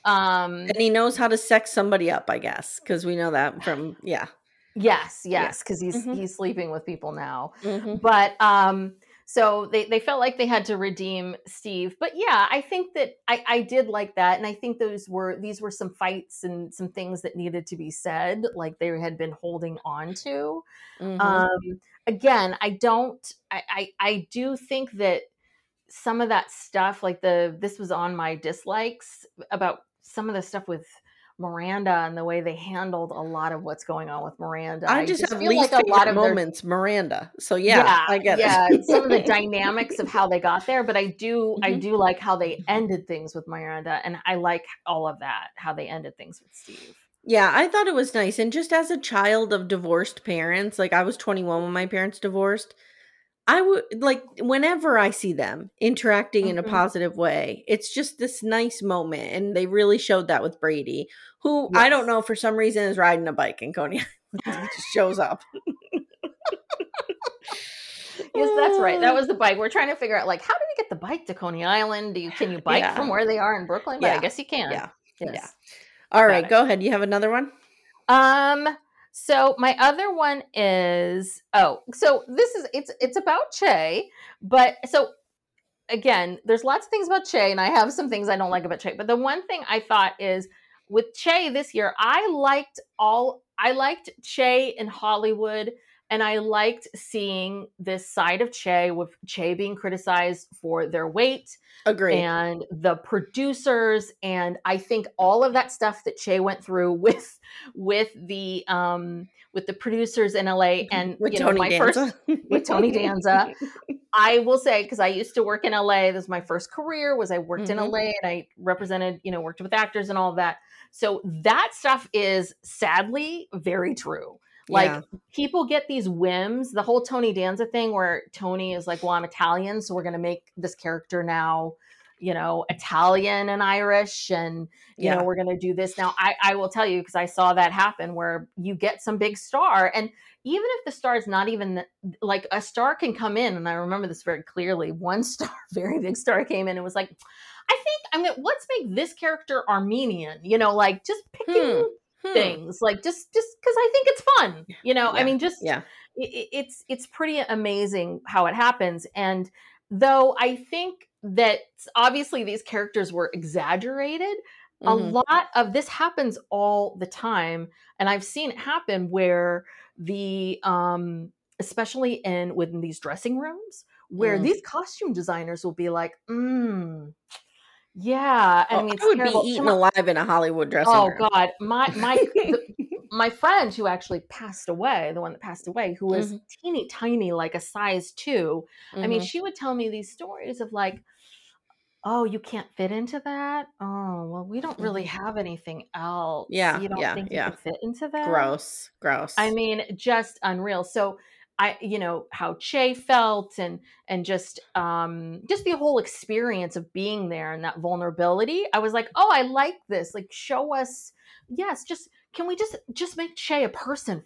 Um, and he knows how to sex somebody up, I guess, because we know that from yeah. yes, yes, because he's Mhm. he's sleeping with people now. Mhm. but um so they, they felt like they had to redeem steve but yeah i think that I, I did like that and i think those were these were some fights and some things that needed to be said like they had been holding on to Mhm. um again i don't I, I i do think that some of that stuff like the this was on my dislikes about some of the stuff with Miranda and the way they handled a lot of what's going on with Miranda. I just, have feel least like a lot of their moments, Miranda. So yeah, I get yeah, it. some of the dynamics of how they got there, but I do I Mhm. do like how they ended things with Miranda, and I like all of that how they ended things with Steve. Yeah, I thought it was nice. And just as a child of divorced parents, like I was 21 when my parents divorced, I would like whenever I see them interacting in a Mhm. positive way, it's just this nice moment. And they really showed that with Brady, who I don't know for some reason is riding a bike in Coney Island. just shows up. Yes, that's right. That was the bike. We're trying to figure out like how do we get the bike to Coney Island? Do you can you bike Yeah. from where they are in Brooklyn? But Yeah. I guess you can. Yeah. Yes. Yeah. All right, it. go ahead. You have another one? Um so my other one is oh, so this is it's it's about Che, but so again, there's lots of things about Che and I have some things I don't like about Che, but the one thing I thought is with Che this year, I liked all I liked Che in Hollywood and I liked seeing this side of Che with Che being criticized for their weight Agree. and the producers and i think all of that stuff that che went through with with the um with the producers in la and with you know Tony my Danza. first with Tony Danza. i will say because i used to work in la this was my first career was i worked Mhm. in la and i represented you know worked with actors and all that so that stuff is sadly very true like Yeah. people get these whims the whole tony danza thing where tony is like well i'm italian so we're going to make this character now you know italian and irish and you Yeah. know we're going to do this now i i will tell you because i saw that happen where you get some big star and even if the star is not even the, like a star can come in, and I remember this very clearly. One star, very big star, came in and was like, "I think I'm gonna let's make this character Armenian." You know, like just picking Hmm. things, like just just because I think it's fun. You know, I mean, just Yeah. it, it's it's pretty amazing how it happens and though i think that obviously these characters were exaggerated a Mhm. lot of this happens all the time and i've seen it happen where the um especially in within these dressing rooms where Mm. these costume designers will be like mm yeah i Oh, mean it's I would terrible. be eaten alive in a Hollywood dressing oh room. god my my the- my friend who actually passed away, the one that passed away, who was Mhm. teeny tiny, like a size 2 I mean, Mhm. she would tell me these stories of like, oh, you can't fit into that. Oh, well, we don't really have anything else. Mm-hmm. Yeah, you don't yeah, think yeah. you could fit into that? gross, gross. I mean, just unreal. So I, you know, how Che felt and and just um just the whole experience of being there and that vulnerability. I was like, oh, I like this. Like, show us. Yes, just can we just just make Che a person?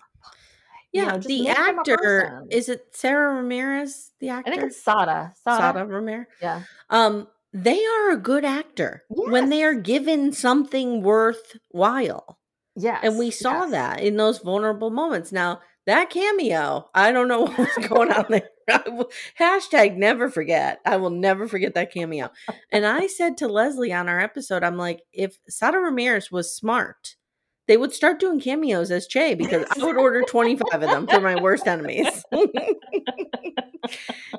You yeah, know, the make him a actor is it Sarah Ramirez? The actor, I think it's Sara. Sara. Sara Ramirez. Yeah. Um, they are a good actor when they are given something worthwhile. Yes. And we saw yes. that in those vulnerable moments. Now, that cameo, I don't know what was going on there. I will- Hashtag never forget. I will never forget that cameo. And I said to Leslie on our episode, I'm like, if Sara Ramirez was smart, they would start doing cameos as Che because I would order 25 of them for my worst enemies.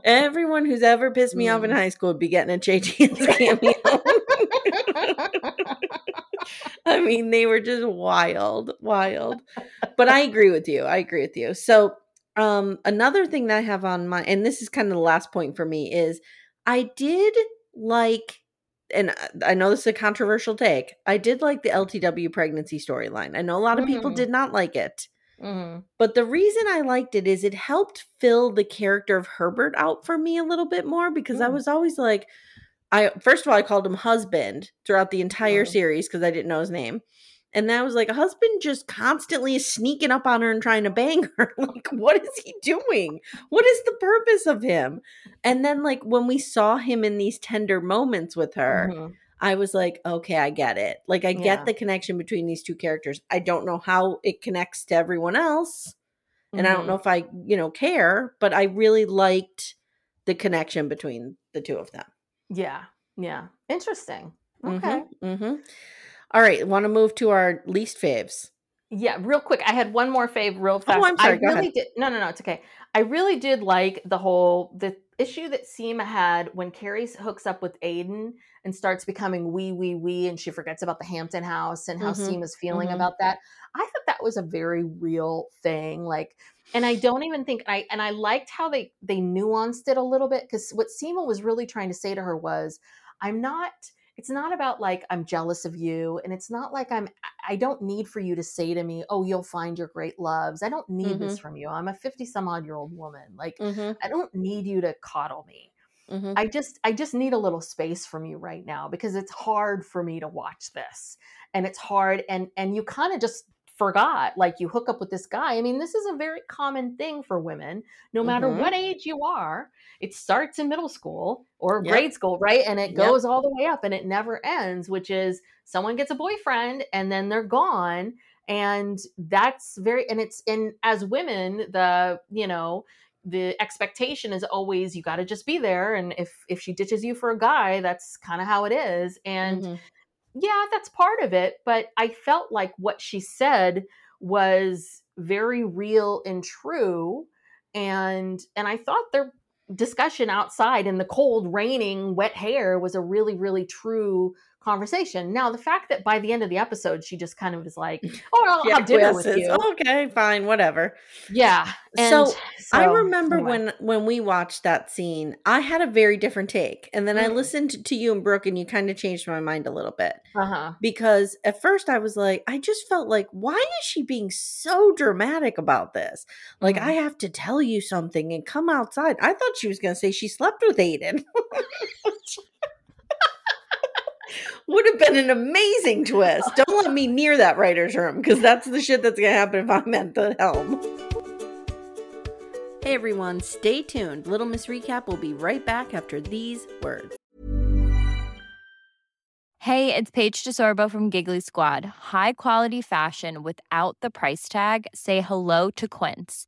Everyone who's ever pissed me off in Mm. high school would be getting a Che Chance cameo. I mean, they were just wild, wild. But I agree with you. I agree with you. So, um, another thing that I have on my, and this is kind of the last point for me, is I did like, and I- I know this is a controversial take. I did like the LTW pregnancy storyline. I know a lot of people Mhm. did not like it. Mhm. But the reason I liked it is it helped fill the character of Herbert out for me a little bit more because I Mm. was always like, I first of all I called him husband throughout the entire Mhm. series because I didn't know his name, and then I was like, a husband just constantly sneaking up on her and trying to bang her. like, what is he doing? What is the purpose of him? And then like when we saw him in these tender moments with her, Mhm. I was like, okay, I get it. Like, I Yeah. get the connection between these two characters. I don't know how it connects to everyone else. And I don't know if I, you know, care, but I really liked the connection between the two of them. Yeah. Yeah. Interesting. Mhm, Okay. mhm. All right. Want to move to our least faves? Yeah, real quick. I had one more fave real fast. Oh, I'm sorry, I go really ahead. did no no no, it's okay. I really did like the whole the issue that Seema had when Carrie hooks up with Aidan and starts becoming wee wee wee and she forgets about the Hampton house and how Mhm, Seema's feeling mhm. about that. I thought was a very real thing. Like and I don't even think I and I liked how they they nuanced it a little bit because what Seema was really trying to say to her was, I'm not it's not about like I'm jealous of you and it's not like I'm I don't need for you to say to me, "Oh, you'll find your great loves." I don't need this from you. I'm a 50 some odd year old woman. Like Mm-hmm, I don't need you to coddle me. mm-hmm. I just I just need a little space from you right now because it's hard for me to watch this. And it's hard and and you kind of just forgot like you hook up with this guy. I mean, this is a very common thing for women no matter Mhm. what age you are. It starts in middle school or Yep. grade school, right? And it Yep. goes all the way up and it never ends, which is someone gets a boyfriend and then they're gone and that's very and it's in as women the you know the expectation is always you got to just be there and if if she ditches you for a guy that's kind of how it is and Mhm. Yeah that's part of it but i felt like what she said was very real and true and and i thought their discussion outside in the cold raining wet hair was a really really true conversation now the fact that by the end of the episode she just kind of is like oh i'll have dinner with you Okay, fine, whatever. yeah So, and I remember anyway. when when we watched that scene, I had a very different take, and then I Mm. listened to you and Brooke, and you kind of changed my mind a little bit uh-huh because at first I was like, I just felt like, why is she being so dramatic about this? Like, Mhm. I have to tell you something and come outside. I thought she was going to say she slept with Aidan. Would have been an amazing twist. Don't let me near that writer's room because that's the shit that's going to happen if I'm at the helm. Hey everyone, stay tuned. Little Miss Recap will be right back after these words. Hey, it's Paige DeSorbo from Giggly Squad. High quality fashion without the price tag. Say hello to Quince.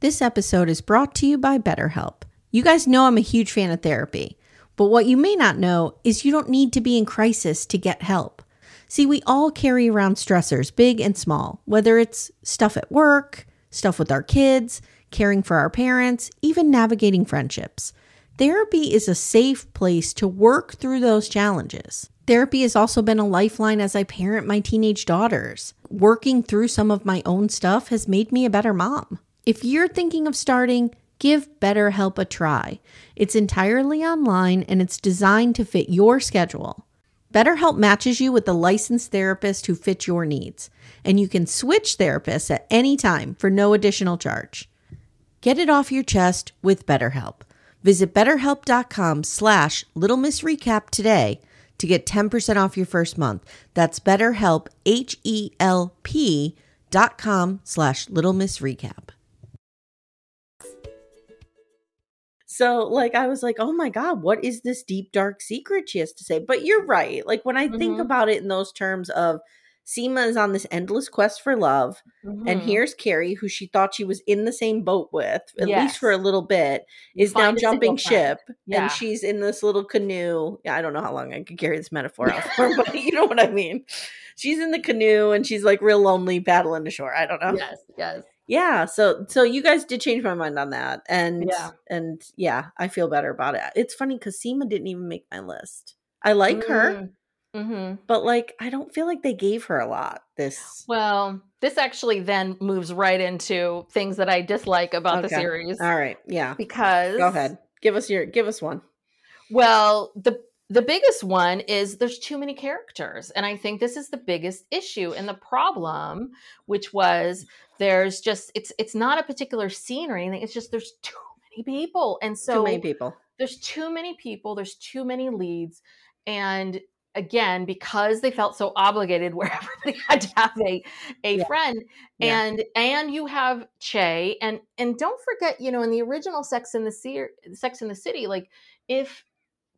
This episode is brought to you by BetterHelp. You guys know I'm a huge fan of therapy, but what you may not know is you don't need to be in crisis to get help. See, we all carry around stressors, big and small, whether it's stuff at work, stuff with our kids, caring for our parents, even navigating friendships. Therapy is a safe place to work through those challenges. Therapy has also been a lifeline as I parent my teenage daughters. Working through some of my own stuff has made me a better mom. If you're thinking of starting, give BetterHelp a try. It's entirely online and it's designed to fit your schedule. BetterHelp matches you with a licensed therapist who fits your needs, and you can switch therapists at any time for no additional charge. Get it off your chest with BetterHelp. Visit betterhelp.com slash Little Miss Recap today to get 10% off your first month. That's betterhelp, H-E-L-P dot com slash Little So, like, I was like, oh my God, what is this deep, dark secret she has to say? But you're right. Like, when I think Mhm. about it in those terms of Seema is on this endless quest for love, and Mhm. here's Carrie, who she thought she was in the same boat with, at least for a little bit, is now Find single jumping ship, Yeah. and she's in this little canoe. Yeah, I don't know how long I could carry this metaphor out for, but you know what I mean. She's in the canoe, and she's like real lonely paddling ashore. I don't know Yes, yes. Yeah so so you guys did change my mind on that and Yeah. and yeah i feel better about it. It's funny because seema didn't even make my list. I like her hmm but like i don't feel like they gave her a lot this Well, this actually then moves right into things that I dislike about the series all right yeah. Because go ahead. Give us your give us one. Well, the the biggest one is there's too many characters, and I think this is the biggest issue and the problem, which was there's just it's it's not a particular scene or anything. It's just there's too many people, and so too many people there's too many people there's too many leads and again because they felt so obligated where everybody had to have a a Yeah. friend Yeah. and and you have che and and don't forget you know in the original sex in the Ci- sex in the city like if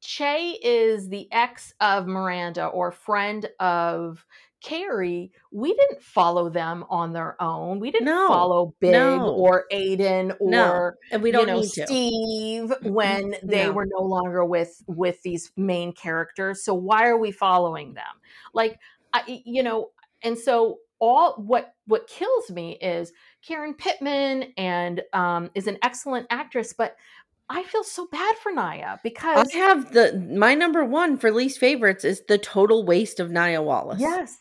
che is the ex of miranda or friend of Carrie, we didn't follow them on their own. We didn't No. follow Big No. or Aidan or no and we don't you know, need to Steve when they were no longer with with these main characters. So why are we following them? Like, I, you know, and so all what what kills me is Karen Pittman and um, is an excellent actress, but I feel so bad for Nya because i have the my number one for least favorites is the total waste of Nya wallace Yes.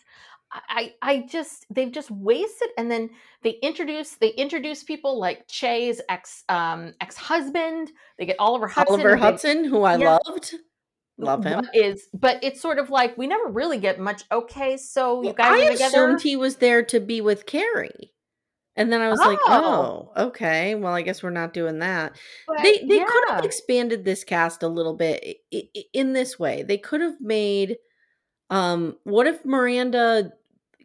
I, I just they've just wasted and then they introduce they introduce people like Che's ex um ex husband. They get Oliver Hudson. oliver they- hudson who i Yeah. loved love him but Is but it's sort of like we never really get much. Okay, so you Well, guys I are together. assumed he was there to be with Carrie. And then I was like, Oh. oh, okay. Well, I guess we're not doing that. but They they could have expanded this cast a little bit i- i- in this way. They could have made um what if Miranda,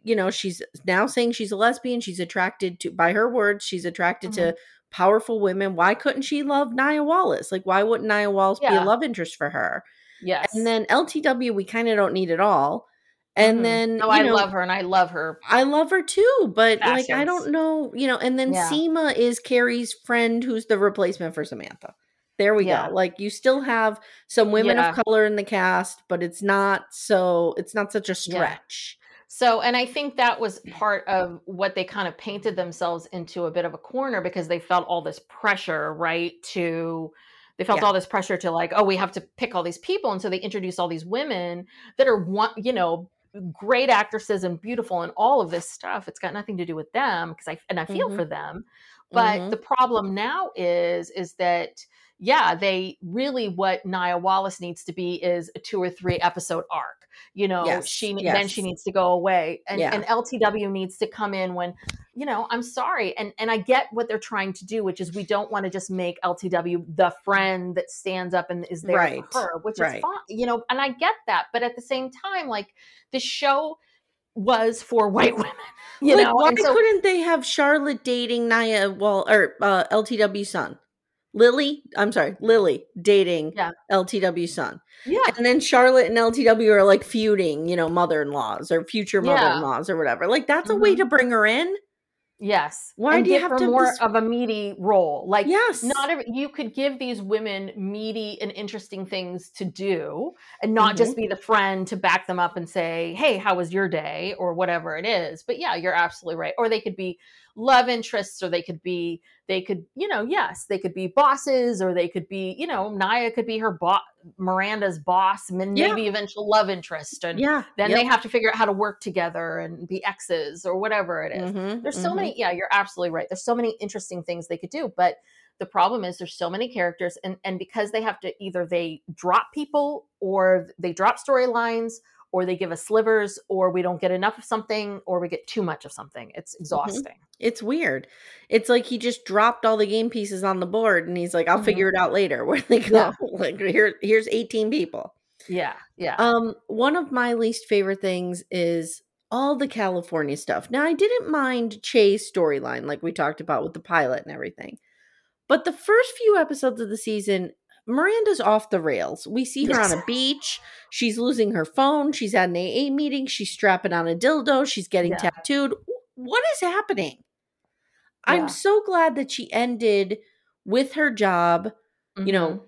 you know, she's now saying she's a lesbian, she's attracted to by her words, she's attracted Mm-hmm. to powerful women. Why couldn't she love Nya Wallace? Like why wouldn't Nya Wallace be a love interest for her? yes. And then LTW we kind of don't need at all. And Mhm. then no, you I know, love her and I love her. I love her too, but like I don't know, you know. And then Yeah. Seema is Carrie's friend, who's the replacement for Samantha. There we Yeah. go. Like you still have some women Yeah. of color in the cast, but it's not so. It's not such a stretch. So, and I think that was part of what they kind of painted themselves into a bit of a corner because they felt all this pressure, right? To they felt Yeah. all this pressure to like, oh, we have to pick all these people, and so they introduce all these women that are one, you know, great actresses and beautiful and all of this stuff. It's got nothing to do with them because I and I feel Mhm. for them, But Mhm. the problem now is is that yeah, they really what Nya Wallace needs to be is a two or three episode arc. You know, Yes, she then she needs to go away, and, Yeah. and LTW needs to come in when, you know, I'm sorry, and and I get what they're trying to do, which is we don't want to just make LTW the friend that stands up and is there Right, for her, which right. is fine, you know, and I get that, but at the same time, like the show was for white women, you like, know, why so- couldn't they have Charlotte dating Nia Wall or uh, LTW son? Lily, I'm sorry, Lily dating Yeah. LTW son. yeah, And then Charlotte and LTW are like feuding, you know, mother-in-laws or future mother-in-laws or whatever. Like that's a way Mhm. to bring her in. Yes. Why and do you have to more of a meaty role? Like Yes. not every, you could give these women meaty and interesting things to do and not just be the friend to back them up and say, "Hey, how was your day?" or whatever it is. But yeah, you're absolutely right. Or they could be love interests or they could be they could, you know, yes, they could be bosses or they could be, you know, Nya could be her boss, Miranda's boss, and Yeah. maybe eventual love interest and Yeah. then yep. they have to figure out how to work together and be exes or whatever it is. Mhm, There's so mhm. many, yeah, you're absolutely right. There's so many interesting things they could do, but the problem is there's so many characters and and because they have to either they drop people or they drop storylines or they give us slivers or we don't get enough of something or we get too much of something. It's exhausting. It's weird. It's like he just dropped all the game pieces on the board and he's like, I'll Mhm. figure it out later. Where they go. Yeah. Like here, here's 18 people. Yeah. Yeah. Um, one of my least favorite things is all the California stuff. Now, I didn't mind Che's storyline, like we talked about with the pilot and everything. But the first few episodes of the season, Miranda's off the rails. We see her on a beach. She's losing her phone. She's at an AA meeting. She's strapping on a dildo. She's getting Yeah. tattooed. What is happening? Yeah. I'm so glad that she ended with her job. You Mhm. know,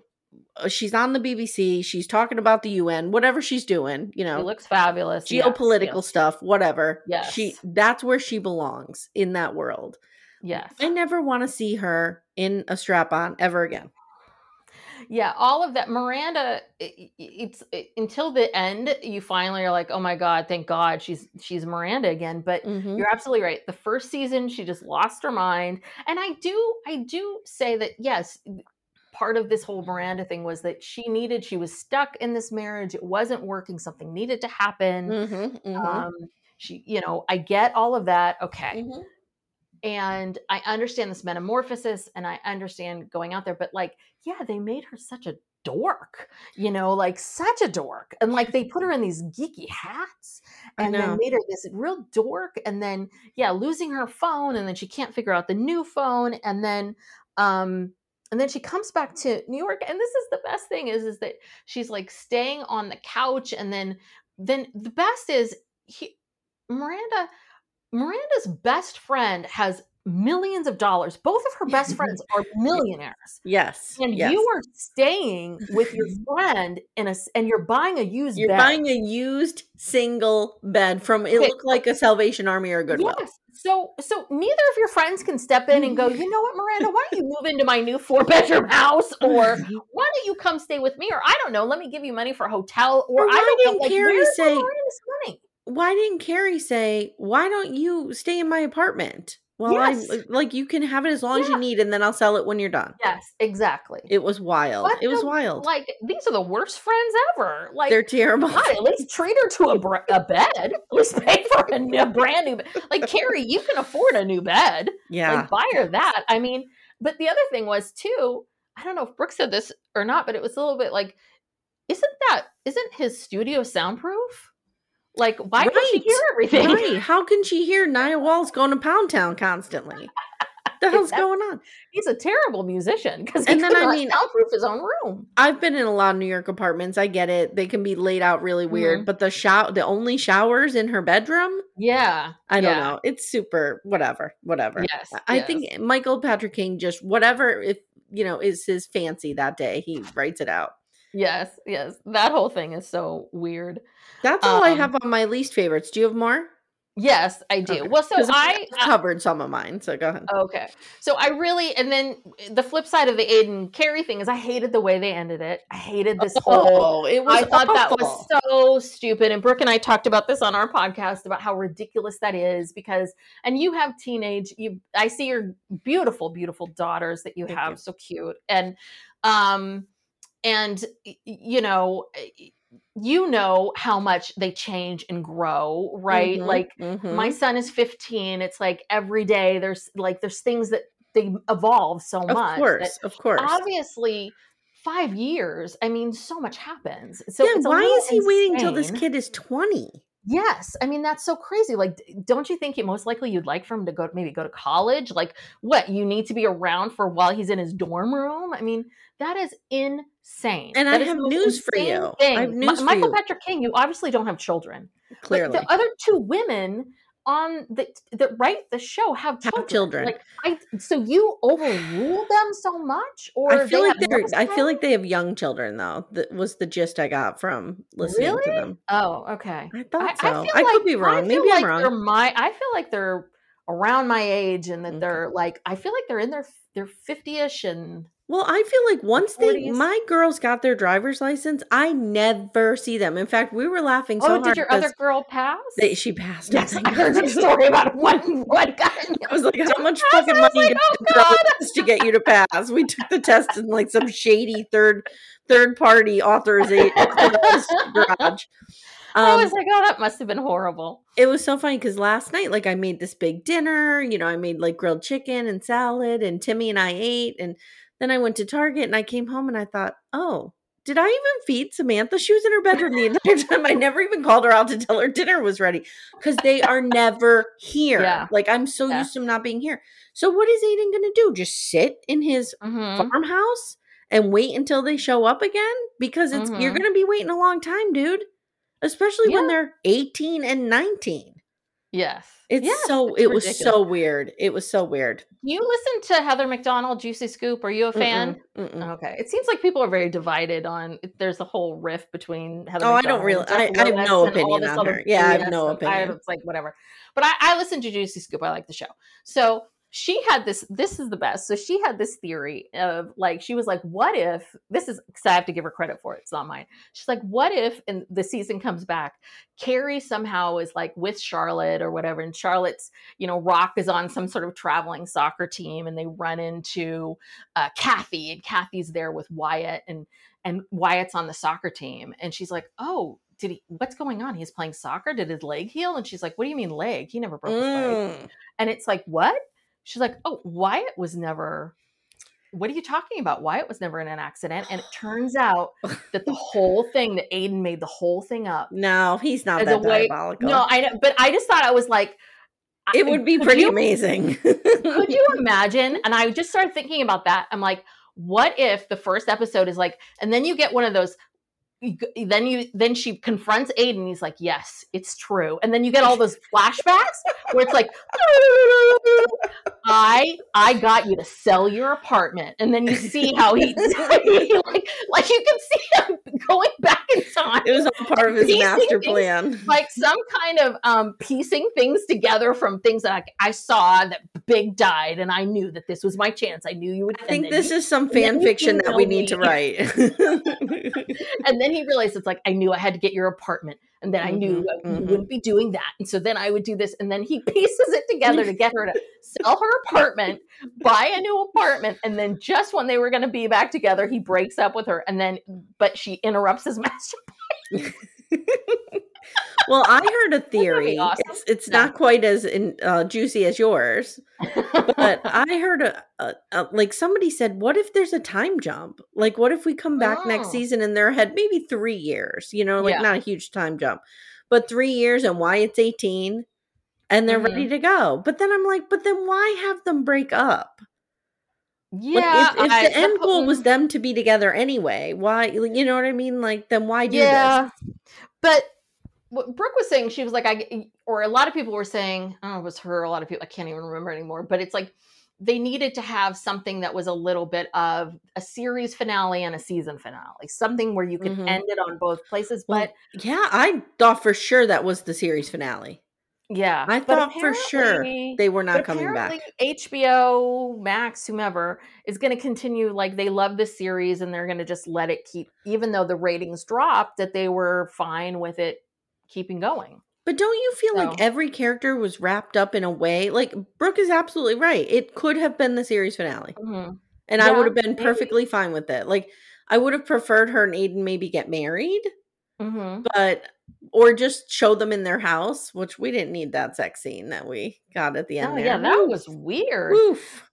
uh, she's on the BBC. She's talking about the UN, whatever she's doing, you know she looks fabulous. Yes, geopolitical yes, stuff, whatever. Yes. She that's where she belongs in that world. Yes. I never want to see her in a strap on ever again. Yeah all of that miranda i- i- it's it, until the end you finally are like oh my god thank god she's she's miranda again but Mhm. you're absolutely right the first season she just lost her mind and i do i do say that yes part of this whole miranda thing was that she needed she was stuck in this marriage it wasn't working something needed to happen Mhm, mhm, um she you know i get all of that okay mhm. And I understand this metamorphosis and I understand going out there, but like, yeah, they made her such a dork, you know, like such a dork. And like they put her in these geeky hats and then made her this real dork. And then, yeah, losing her phone and then she can't figure out the new phone. And then, um, and then she comes back to New York. And this is the best thing is, is that she's like staying on the couch. And then, then the best is he, Miranda, Miranda's best friend has millions of dollars. Both of her best friends are millionaires. Yes. And yes. you are staying with your friend in a and you're buying a used You're bed. buying a used single bed from it Okay. looked like a Salvation Army or Goodwill. Yes. So so neither of your friends can step in and go, you know what, Miranda, why don't you move into my new four bedroom house? Or why don't you come stay with me? Or I don't know, let me give you money for a hotel. Or, oh, Or I don't know, like, Carrie say- money? Why didn't Carrie say, "Why don't you stay in my apartment?" Well, Yes. I like you can have it as long as you need, and then I'll sell it when you're done. Yes, exactly. It was wild. What it was the- wild. Like these are the worst friends ever. Like They're terrible. God, at least treat her to a, br- a bed. At least pay for a, new, a brand new bed. Like Carrie, you can afford a new bed. yeah. Like buy her that. I mean, but the other thing was too. I don't know if Brooke said this or not, but it was a little bit like, isn't that isn't his studio soundproof? Like, why can she hear everything? Right. How can she hear Nia Walls going to Pound Town constantly? the hell's Exactly. going on? He's a terrible musician because he And then, I mean- soundproof his own room. I've been in a lot of New York apartments. I get it. They can be laid out really weird, Mhm. but the shower, the only showers in her bedroom, Yeah, I don't yeah. know. It's super whatever, whatever. Yes, I yes. think Michael Patrick King just whatever if you know is his fancy that day, he writes it out. Yes, yes. That whole thing is so weird. That's all I Um, have on my least favorites. Do you have more? Yes, I do. Okay. Well, so I I've covered some of mine. So go ahead. Okay. So I really, and then the flip side of the Aidan Carrie thing is I hated the way they ended it. I hated this whole. Oh, it was I thought that was so stupid. And Brooke and I talked about this on our podcast about how ridiculous that is because, and you have teenage, you, I see your beautiful, beautiful daughters that you Thank have, you. so cute. And, um, and, you know, you know how much they change and grow, right? Mhm, Like, mhm. my son is 15 it's like every day there's like there's things that they evolve so of much that course, of course. obviously five years i mean so much happens so yeah, why is he waiting till this kid is 20? Yes i mean that's so crazy like don't you think it most likely you'd like for him to go maybe go to college like what you need to be around for while he's in his dorm room i mean that is insane And That I have news for you. I have news for michael you. patrick king you obviously don't have children Clearly. but the other two women on the that write the show have Have children. children. Like I, so you overrule them so much, or I feel they like they're no I feel like they have young children though. That was the gist I got from listening to them. Oh, okay. I thought I, so. I, feel I like, could be I wrong. Maybe I'm wrong. my. I feel like they're around my age, and that Okay. they're like. I feel like they're in their they're fifty ish, and Well, I feel like once they my girls got their driver's license, I never see them. In fact, we were laughing so oh, did your other girl pass? they, she passed. yes, I heard your story about one one guy. I was like, how much fucking money like, oh, God. to get you to pass? We took the test in like some shady third third party authorization garage. I Um, was like, oh, that must have been horrible. it was so funny because last night, like, I made this big dinner. You know, I made like grilled chicken and salad, and Timmy and I ate. And then I went to Target and I came home and I thought, oh, did I even feed Samantha? She was in her bedroom the entire time. I never even called her out to tell her dinner was ready because they are never here. Yeah. Like, I'm so Yeah. used to them not being here. So, what is Aidan going to do? Just sit in his Mhm. farmhouse and wait until they show up again? Because it's you're Mhm. going to be waiting a long time, dude. Especially when they're 18 and 19. Yes, It's Yes, so it's it was so weird. It was so weird. You listen to Heather McDonald, Juicy Scoop. Are you a fan? Mm-mm, mm-mm. Okay. It seems like people are very divided on. There's a whole rift between Heather. Oh, I don't really- I- I have no opinion on her. Yeah, I have no and I, opinion. it's like whatever. But I, I listen to Juicy Scoop. I like the show. So she had this. This is the best. So she had this theory of like she was like, what if this is? Because I have to give her credit for it. It's not mine. She's like, what if? And the season comes back. Carrie somehow is like with Charlotte or whatever, and Charlotte's you know, Rock is on some sort of traveling soccer team and they run into uh, Kathy and Kathy's there with Wyatt and and Wyatt's on the soccer team and she's like, "Oh, did he what's going on? He's playing soccer? Did his leg heal?" And she's like, "What do you mean leg? He never broke his leg." Mm. And it's like, "What?" She's like, "Oh, Wyatt was never what are you talking about? Wyatt was never in an accident. And it turns out that the whole thing, that Aidan made the whole thing up. No, he's not that way- diabolical. No, I know, but I just thought I was like, it would be pretty you- amazing. could you imagine? And I just started thinking about that. I'm like, what if the first episode is like, and then you get one of those. You Then you then she confronts Aidan. He's like, "Yes, it's true." And then you get all those flashbacks where it's like, "I I got you to sell your apartment," and then you see how he like like you can see him going back in time it was all part of his master things plan. like some kind of um piecing things together from things that I, I saw that Big died, and I knew that this was my chance. I knew you would. I think this he- is some fan fiction that we email need to write. And then he realized it's like I knew I had to get your apartment, and then I knew Mhm, that you mhm. wouldn't be doing that, and so then I would do this, and then he pieces it together to get her to sell her apartment, buy a new apartment, and then just when they were going to be back together, he breaks up with her, and then but she interrupts his master. well, I heard a theory. awesome. It's it's No. not quite as in, uh, juicy as yours, but I heard a, a, a like somebody said, "What if there's a time jump? Like, what if we come back next Oh. season and they're ahead maybe three years? You know, like Yeah. not a huge time jump, but three years and why it's eighteen, and they're Mm-hmm. ready to go. But then I'm like, but then why have them break up? yeah, Like, if, if I the end goal was them to be together anyway, why? You know what I mean? Like, then why do yeah, this? but what Brooke was saying, she was like, I, or a lot of people were saying, I don't know, it was her, a lot of people, I can't even remember anymore, but it's like they needed to have something that was a little bit of a series finale and a season finale, something where you could Mhm. end it on both places. Well, But Yeah, I thought for sure that was the series finale. Yeah, I thought for sure they were not coming back. HBO Max, whomever, is going to continue. Like they love the series, and they're going to just let it keep, even though the ratings dropped. That they were fine with it keeping going. But don't you feel like every character was wrapped up in a way? Like Brooke is absolutely right. It could have been the series finale. Mhm. And I would have been maybe. perfectly fine with it. Like I would have preferred her and Aidan maybe get married, Mhm. but or just show them in their house, which we didn't need that sex scene that we got at the end Oh, there. yeah, that was weird. Woof.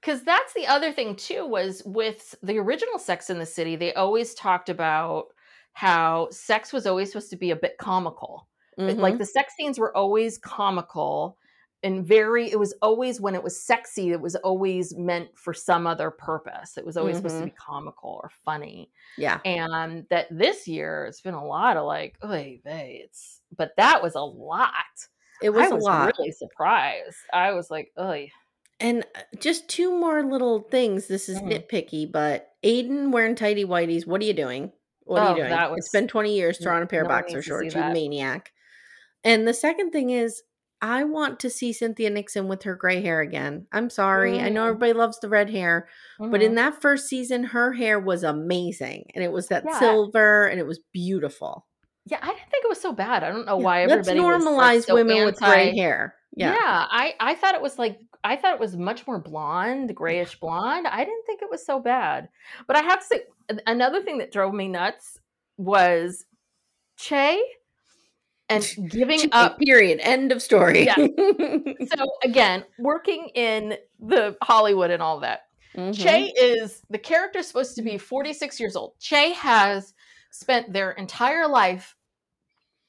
because that's the other thing too was with the original sex in the city they always talked about how sex was always supposed to be a bit comical But, like the sex scenes were always comical and very it was always when it was sexy it was always meant for some other purpose it was always supposed Mm-hmm. to be comical or funny yeah. and that this year it's been a lot of like oy vey, it's but that was a lot It was, I was a lot. really surprised i was like oh And uh, just two more little things. This is Mm. nitpicky, but Aidan wearing tighty whities. What are you doing? What are Oh, you doing? that it's was- been 20 years. Throw on a pair of no one boxer needs to see shorts, you maniac. And the second thing is, I want to see Cynthia Nixon with her gray hair again. I'm sorry. I know Mm. everybody loves the red hair, but in mhm. that first season, her hair was amazing. And it was that Yeah. silver and it was beautiful. Yeah, I didn't think it was so bad. I don't know Yeah, why Let's everybody was, like, normalize so women with gray hair. Yeah. Yeah. I I thought it was like I thought it was much more blonde, grayish blonde. I didn't think it was so bad. But I have to say another thing that drove me nuts was Che and giving Cheap, up Period. End of story. Yeah. so again, working in the Hollywood and all that. Mhm. Che is the character supposed to be 46 years old. Che has spent their entire life,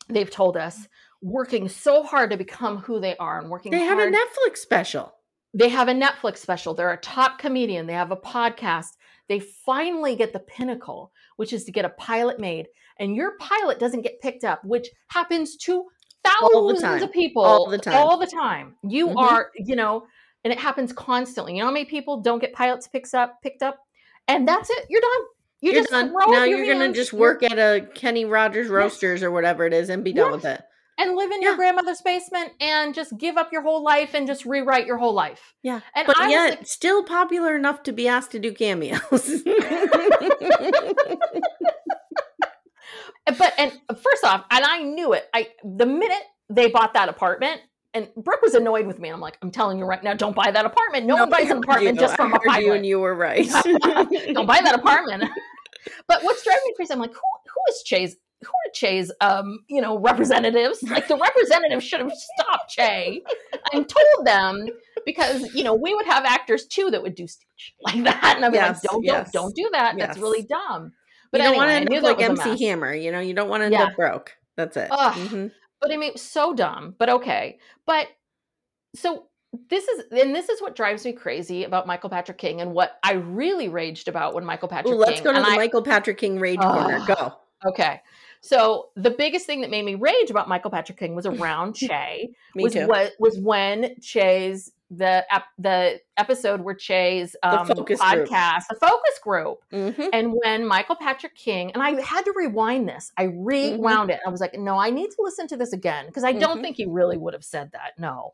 they've told us, working so hard to become who they are and working They had a. Netflix special. they have a Netflix special. They're a top comedian. They have a podcast. They finally get the pinnacle, which is to get a pilot made. And your pilot doesn't get picked up, which happens to thousands of people All the time. All the time. You Mhm. are, you know, and it happens constantly. You know how many people don't get pilots picks up picked up? And that's it. You're done. You You're just done. Now your you're gonna just work at a Kenny Rogers Roasters or whatever it is and be done with it. And live in Yeah. your grandmother's basement and just give up your whole life and just rewrite your whole life. Yeah. And but I yet like- still popular enough to be asked to do cameos. but and first off, and I knew it. I the minute they bought that apartment, and Brooke was annoyed with me. I'm like, I'm telling you right now, don't buy that apartment. No, one buys an apartment you. just from a heard you and you were right. don't buy that apartment. but what's driving me crazy? I'm like, who who is Che's? Who are Che's? Um, you know, representatives. Like the representatives should have stopped Che and told them because you know we would have actors too that would do speech like that, and I'd be Yes, like, don't yes. don't don't do that. That's really dumb. But you don't anyway, want to end up like MC. Hammer, you know, you don't want to end Yeah. up broke. That's it. Ugh. Mhm. but I mean, so dumb. But okay. But so this is, and this is what drives me crazy about Michael Patrick King, and what I really raged about when Michael Patrick Ooh, let's King. go to the I- Michael Patrick King rage corner. Go. Okay. So the biggest thing that made me rage about Michael Patrick King was around Che. Me was too. what was when Che's the ep- the episode where Che's um, focus group. podcast, the focus group, Mhm. and when Michael Patrick King, and I had to rewind this. I rewound it. I was like, no, I need to listen to this again because I don't Mhm. think he really would have said that. No.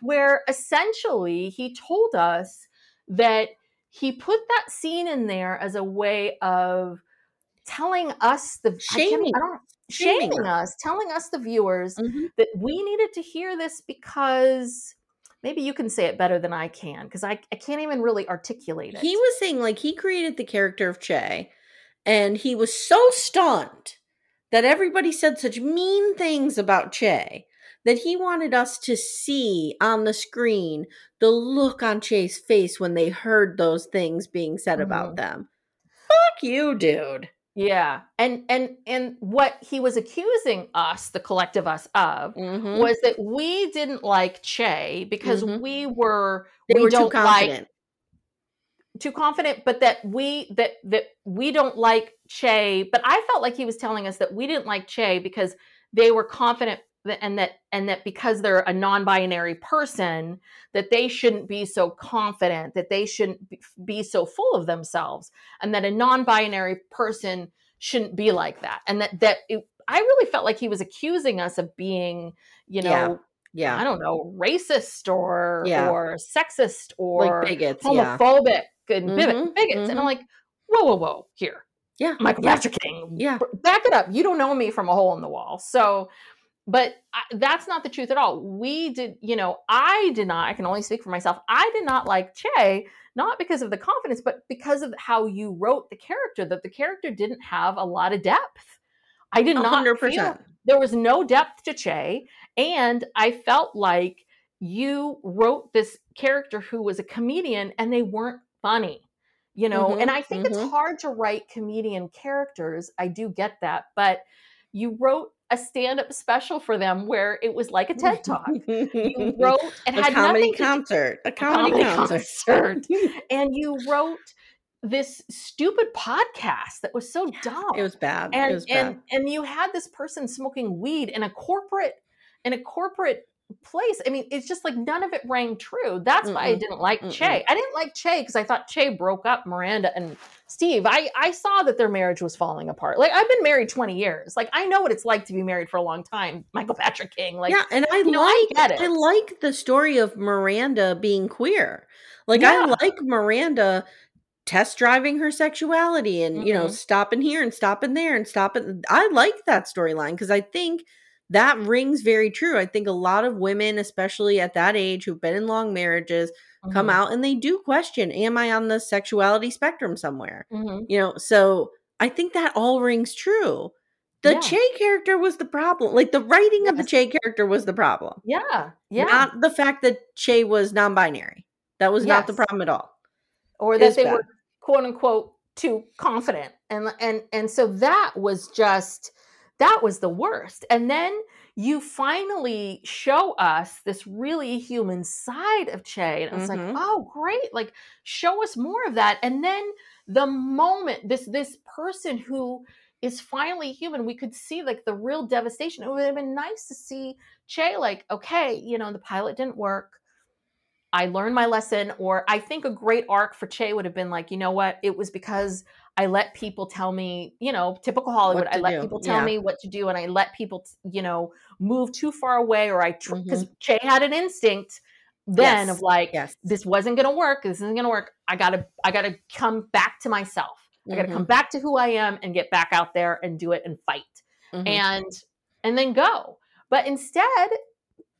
Where essentially he told us that he put that scene in there as a way of telling us the Shaming. I don't, Shaming shaming us, telling us the viewers Mhm. that we needed to hear this because maybe you can say it better than I can because I, I can't even really articulate it. He was saying like he created the character of Che, and he was so stunned that everybody said such mean things about Che that he wanted us to see on the screen the look on Che's face when they heard those things being said about Mhm. them. Fuck you, dude. Yeah. And and and what he was accusing us, the collective us of, Mhm. was that we didn't like Che because Mhm. we were They we were too don't confident. like too confident, but that we that that we don't like Che. But I felt like he was telling us that we didn't like Che because they were confident and that and that because they're a non-binary person, that they shouldn't be so confident, that they shouldn't be- so full of themselves, and that a non-binary person shouldn't be like that, and that that it, I really felt like he was accusing us of being, you know. Yeah. Yeah. I don't know, racist or Yeah. or sexist or Like bigots, yeah. homophobic and Mhm, bigot- bigots. And I'm mhm. like, whoa, whoa, whoa, here. Yeah. Michael yeah. Patrick King. Yeah. Back it up. You don't know me from a hole in the wall. So, but I, that's not the truth at all. We did, you know, I did not, I can only speak for myself. I did not like Che, not because of the confidence, but because of how you wrote the character, that the character didn't have a lot of depth. I did A not hundred feel there was no depth to Che. And I felt like you wrote this character who was a comedian and they weren't funny, you know? Mhm, And I think it's mhm. hard to write comedian characters. I do get that. But you wrote a stand up special for them where it was like a TED Talk. You wrote, it a had comedy nothing to do- concert. A a comedy, concert. concert. and you wrote this stupid podcast that was so dumb It was bad. and it was and bad. and you had this person smoking weed in a corporate in a corporate place. I mean, it's just like none of it rang true. That's why I didn't like Mm-mm. Che. I didn't like Che because I thought Che broke up Miranda and Steve. I I saw that their marriage was falling apart. Like I've been married 20 years. Like I know what it's like to be married for a long time. Michael Patrick King. Like yeah, and I you know, I like I like the story of Miranda being queer. Like I like Miranda test driving her sexuality and you know stopping here and stopping there and stopping. I like that storyline because I think that rings very true. I think a lot of women, especially at that age, who've been in long marriages, come Mhm. out and they do question: Am I on the sexuality spectrum somewhere? Mhm. You know, so I think that all rings true. The Yeah. Che character was the problem. Like the writing of the Che character was the problem. Yeah. Yeah. Not the fact that Che was non-binary. That was not the problem at all. or that they bad. were quote unquote too confident and and and so that was just that was the worst and then you finally show us this really human side of Che and it's like Mhm. oh great like show us more of that and then the moment this this person who is finally human we could see like the real devastation it would have been nice to see Che like okay you know the pilot didn't work I learned my lesson, or I think a great arc for Che would have been like, you know what? It was because I let people tell me, you know, typical Hollywood. I let do, people tell yeah. me what to do, and I let people, you know, move too far away, or I because Mhm. Che had an instinct then Yes, of like, yes. this wasn't going to work. This isn't going to work. I gotta, I gotta come back to myself. I gotta Mhm. come back to who I am and get back out there and do it and fight Mhm. and and then go. But instead,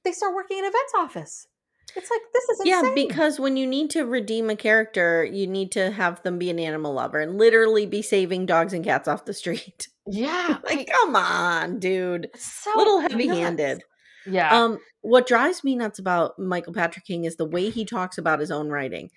they start working in a vet's office. It's like this is insane. yeah, because when you need to redeem a character, you need to have them be an animal lover and literally be saving dogs and cats off the street. yeah, like, come on, dude. so little heavy-handed. Yeah. Um, what drives me nuts about Michael Patrick King is the way he talks about his own writing.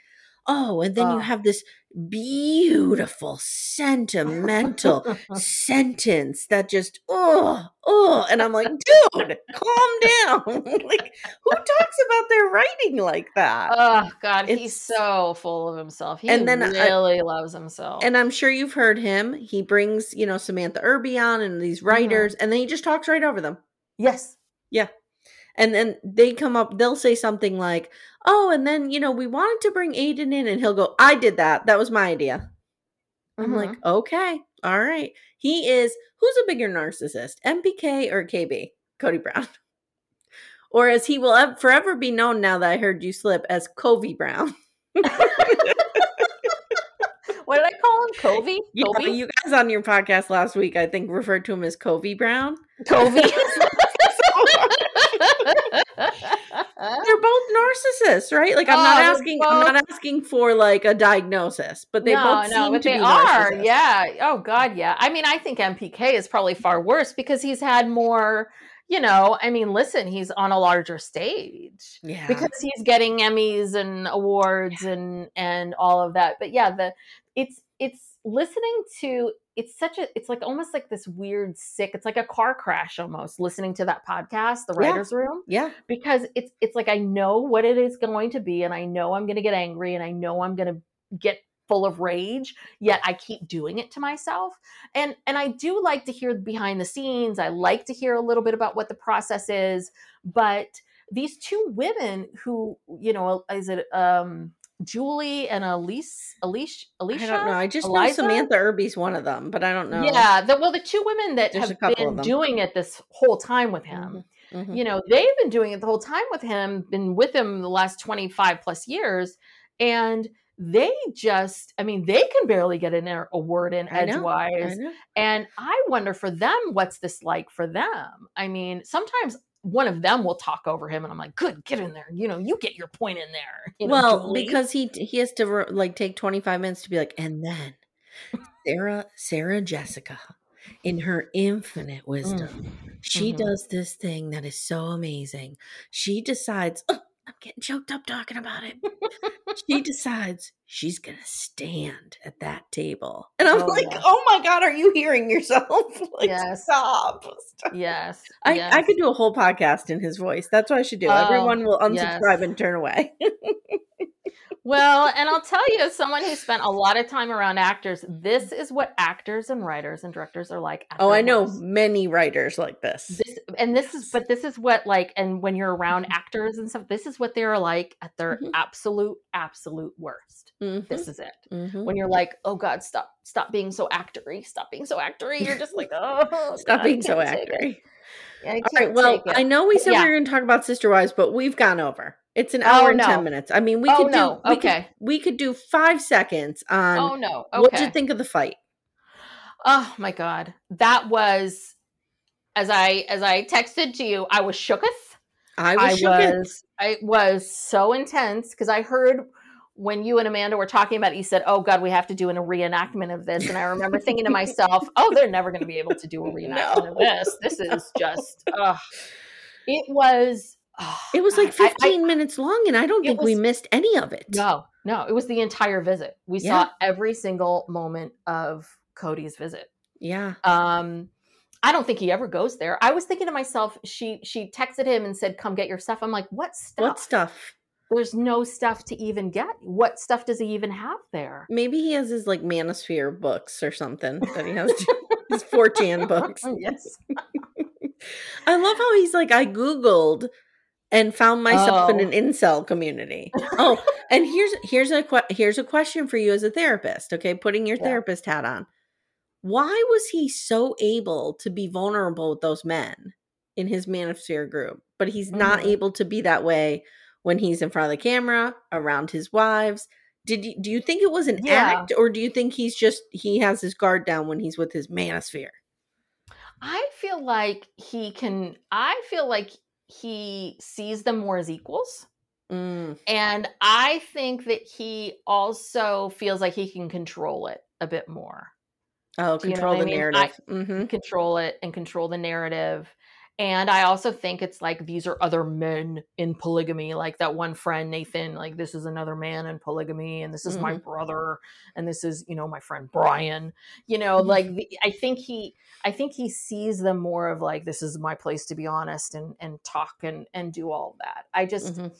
Oh, and then you have this beautiful, sentimental sentence that just oh oh, and I'm like, dude, calm down. like, who talks about their writing like that? oh God, he's so full of himself. He And then I- really loves himself. and I'm sure you've heard him. He brings, you know, Samantha Irby on and these mm-hmm. writers, and then he just talks right over them. yes, Yeah. And then they come up, they'll say something like, Oh, and then, you know, we wanted to bring Aidan in, and he'll go, I did that. That was my idea. I'm Mhm. like, Okay, all right. He is, who's a bigger narcissist, MPK or KB? Kody Brown. Or as he will forever be known now that I heard you slip as Covey Brown. what did I call him? Covey. Yeah, Covey. you guys on your podcast last week, I think, referred to him as Covey Brown. Covey. They're both narcissists, right? Like I'm Oh, not asking I'm not asking for like a diagnosis, but they both seem but to they be are. narcissists. Yeah. Oh God, yeah. I mean, I think MPK is probably far worse because he's had more. You know, I mean, listen, he's on a larger stage Yeah. because he's getting Emmys and awards and and all of that. But yeah, the it's it's listening to it's such a it's like almost like this weird sick. It's like a car crash almost listening to that podcast, the Yeah. writers' room yeah. because it's it's like I know what it is going to be and I know I'm going to get angry and I know I'm going to get full of rage yet I keep doing it to myself and and I do like to hear behind the scenes I like to hear a little bit about what the process is but these two women who you know is it um Julie and Elise, Elise, Alicia. I don't know. I just Eliza? know Samantha Irby's one of them, but I don't know. Yeah, the, well, the two women that There's have been doing it this whole time with him, Mhm. you know, they've been doing it the whole time with him, been with him the last 25 plus years. And they just, I mean, they can barely get in a word in I know, edgewise. I know. And I wonder for them, what's this like for them? I mean, sometimes one of them will talk over him, and I'm like, "Good, get in there. You know, you get your point in there." You know, well, Julie. because he he has to like take 25 minutes to be like, and then Sarah Sarah Jessica, in her infinite wisdom, she Mhm. does this thing that is so amazing. She decides, "Oh, I'm getting choked up talking about it. she decides she's gonna stand at that table, and I'm Oh, like, yeah. oh my god, are you hearing yourself? like, Yes. stop. stop. yes, I, I could do a whole podcast in his voice. That's what I should do. Oh, Everyone will yes. unsubscribe and turn away. Well, and I'll tell you, as someone who spent a lot of time around actors, this is what actors and writers and directors are like. Oh, I know many writers like this. This, and this is, but this is what like, and when you're around actors and stuff, this is what they're like at their Mhm. absolute, absolute worst. Mhm, This is it. mhm. When you're like, oh God, stop, stop being so actory, stop being so actory. You're just like, oh, Stop God, being so can't take it. actory. I All right. Well. I know we said Yeah. we were going to talk about Sister Wives, but we've gone over. It's an Oh, hour and no. ten minutes. I mean, we Oh, could do. no. We could, Okay. we could do five seconds on. oh no. Okay. What did you think of the fight? Oh my god, that was as I as I texted to you. I was shooketh. I was. I shooketh. was. I was so intense because I heard when you and Amanda were talking about it. You said, "Oh God, we have to do a reenactment of this," and I remember thinking to myself, "Oh, they're never going to be able to do a reenactment of this. This is just." ugh. It was. Oh, It was like God, I- I- 15 minutes long, and I don't think we missed any of it. No, no, it was the entire visit. We Yeah. saw every single moment of Kody's visit. Yeah. um i don't think he ever goes there i was thinking to myself she she texted him and said come get your stuff i'm like what stuff What stuff? there's no stuff to even get what stuff does he even have there Maybe he has his like Manosphere books or something that he has. his 4chan books. yes I love how he's like, I Googled and found myself in Oh. an incel community. Oh, and here's here's a que- here's a question for you as a therapist. Okay, putting your Yeah. therapist hat on. Why was he so able to be vulnerable with those men in his Manosphere group, but he's not Mhm. able to be that way when he's in front of the camera around his wives? Did you do you think it was an Yeah. act, or do you think he's just he has his guard down when he's with his Manosphere? i feel like he can i feel like he sees them more as equals Mm, and i think that he also feels like he can control it a bit more Oh, Do you know control I the mean? Narrative. hmm control it and control the narrative. And I also think it's like these are other men in polygamy, like that one friend, Nathan, like this is another man in polygamy, and this is my brother, and this is, you know, my friend Brian. You know, Mhm. like the, I think he I think he sees them more of like this is my place to be honest and and talk and and do all that. I just Mhm.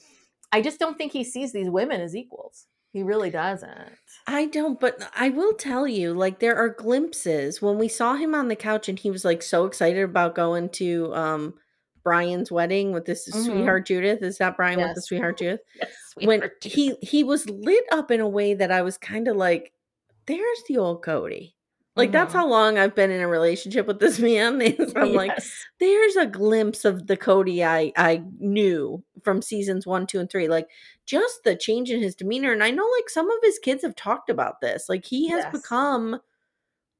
I just don't think he sees these women as equals. He really doesn't. I don't, but I will tell you, like there are glimpses when we saw him on the couch and he was like so excited about going to um Brian's wedding with this Mhm. sweetheart Judith. Is that Brian with the sweetheart Judith? Yes, when Judith. he he was lit up in a way that I was kind of like, there's the old Kody. Like that's Mhm. how long I've been in a relationship with this man. Is I'm like, there's a glimpse of the Kody I I knew from seasons one, two, and three. Like just the change in his demeanor, and I know like some of his kids have talked about this. Like he has Yes. become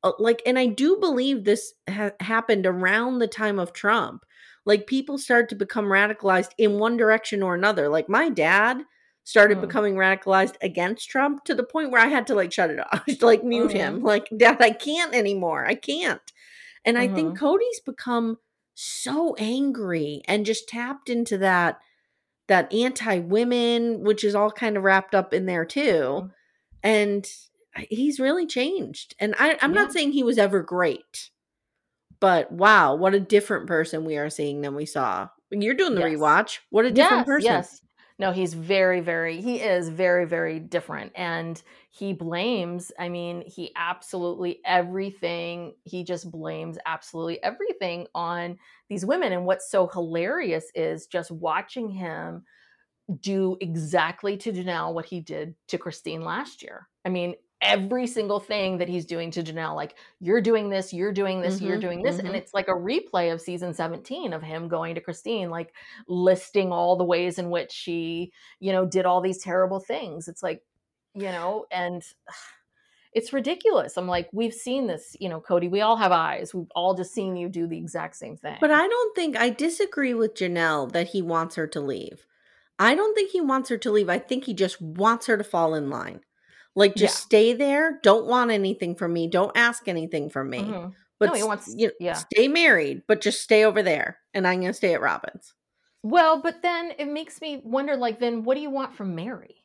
uh, like, and I do believe this ha- happened around the time of Trump. Like people start to become radicalized in one direction or another. Like my dad started Mm. becoming radicalized against Trump to the point where I had to like shut it off, like mute Mm-hmm. him. Like, Dad, I can't anymore. I can't. And I Mm-hmm. think Kody's become so angry and just tapped into that that anti-women, which is all kind of wrapped up in there too. Mm-hmm. And he's really changed. And I, I'm not saying he was ever great, but wow, what a different person we are seeing than we saw. When you're doing the Yes. rewatch. What a different yes, person. Yes. No, he's very, very, he is very, very different. And he blames, I mean, he absolutely everything, he just blames absolutely everything on these women. And what's so hilarious is just watching him do exactly to Janelle what he did to Christine last year. I mean, every single thing that he's doing to Janelle, like, you're doing this, you're doing this, you're Mhm, doing this. mhm. And it's like a replay of season 17 of him going to Christine, like listing all the ways in which she, you know, did all these terrible things. It's like, you know, and it's ridiculous. I'm like, we've seen this, you know, Kody, we all have eyes. We've all just seen you do the exact same thing. But I don't think I disagree with Janelle that he wants her to leave. I don't think he wants her to leave. I think he just wants her to fall in line. Like just Yeah. stay there. Don't want anything from me. Don't ask anything from me. Mhm. But No, he wants- you know, yeah. stay married, but just stay over there, and I'm gonna stay at Robyn's. Well, but then it makes me wonder, like, then what do you want from Mary?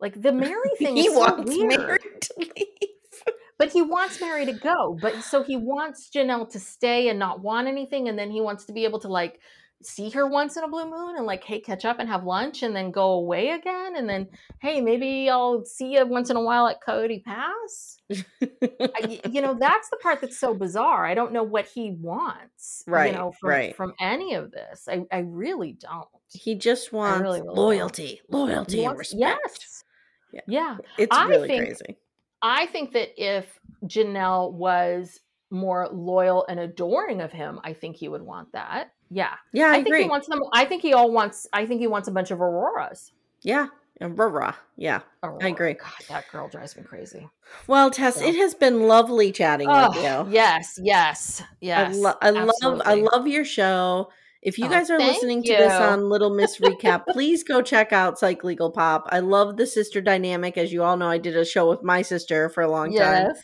Like the Mary thing he is so wants weird. Mary to leave. But he wants Mary to go. But so he wants Janelle to stay and not want anything, and then he wants to be able to like see her once in a blue moon and like, hey, catch up and have lunch and then go away again. And then, hey, maybe I'll see you once in a while at Cody Pass. I, you know, that's the part that's so bizarre. I don't know what he wants, Right, You know, from, right. from any of this. I, I really don't. he just wants really, really don't. loyalty, loyalty, and respect. Yes. Yeah. Yeah. It's I really think- crazy. I think that if Janelle was more loyal and adoring of him, I think he would want that. Yeah. Yeah, I, I, think agree. he wants them. I think he all wants, I think he wants a bunch of Auroras. yeah, rah. Yeah. Aurora. agree. God, that girl drives me crazy. Well, Tess, So- it has been lovely chatting with you. Oh, yes, yes, yes. I, lo- I love I love your show. If you Oh, guys are listening to this on Little Miss Recap, please go check out Psych Legal Pop. I love the sister dynamic. As you all know, I did a show with my sister for a long time. Yes.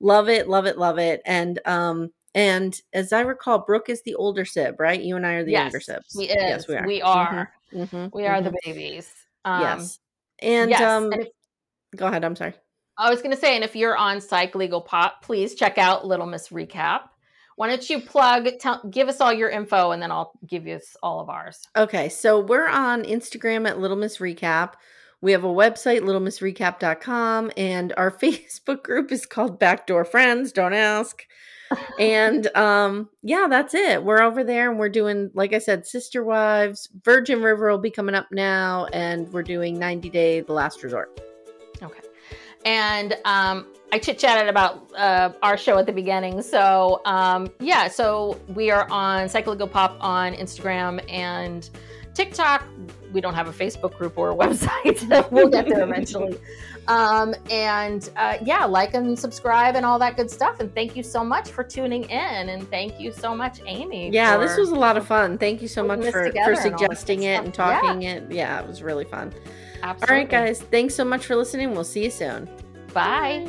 Love it, love it, love it. And um and as I recall, Brooke is the older sib, right? You and I are the younger Yes, sibs. He is. Yes, we are. We are. Mhm, We are mhm. the babies. Um, yes. And yes, um and if- go ahead, I'm sorry. I was going to say, and if you're on Psych Legal Pop, please check out Little Miss Recap. Why don't you plug, tell, give us all your info, and then I'll give you all of ours. Okay, so we're on Instagram at Little Miss Recap. We have a website, littlemissrecap.com, and our Facebook group is called Backdoor Friends. Don't ask. And um, yeah, that's it. We're over there and we're doing, like I said, Sister Wives. Virgin River will be coming up now, and we're doing 90 Day The Last Resort. Okay. And um, I chit chatted about uh, our show at the beginning. So, um, yeah, so we are on Psych Legal Pop on Instagram and TikTok. We don't have a Facebook group or a website. we'll get there eventually. Um, and uh, yeah, like and subscribe and all that good stuff. And thank you so much for tuning in. And thank you so much, Amye. Yeah, this was a lot of fun. Thank you so much this for, together for and all this good suggesting it stuff. and Yeah. talking it. Yeah, it was really fun. absolutely. All right, guys. Thanks so much for listening. We'll see you soon. Bye.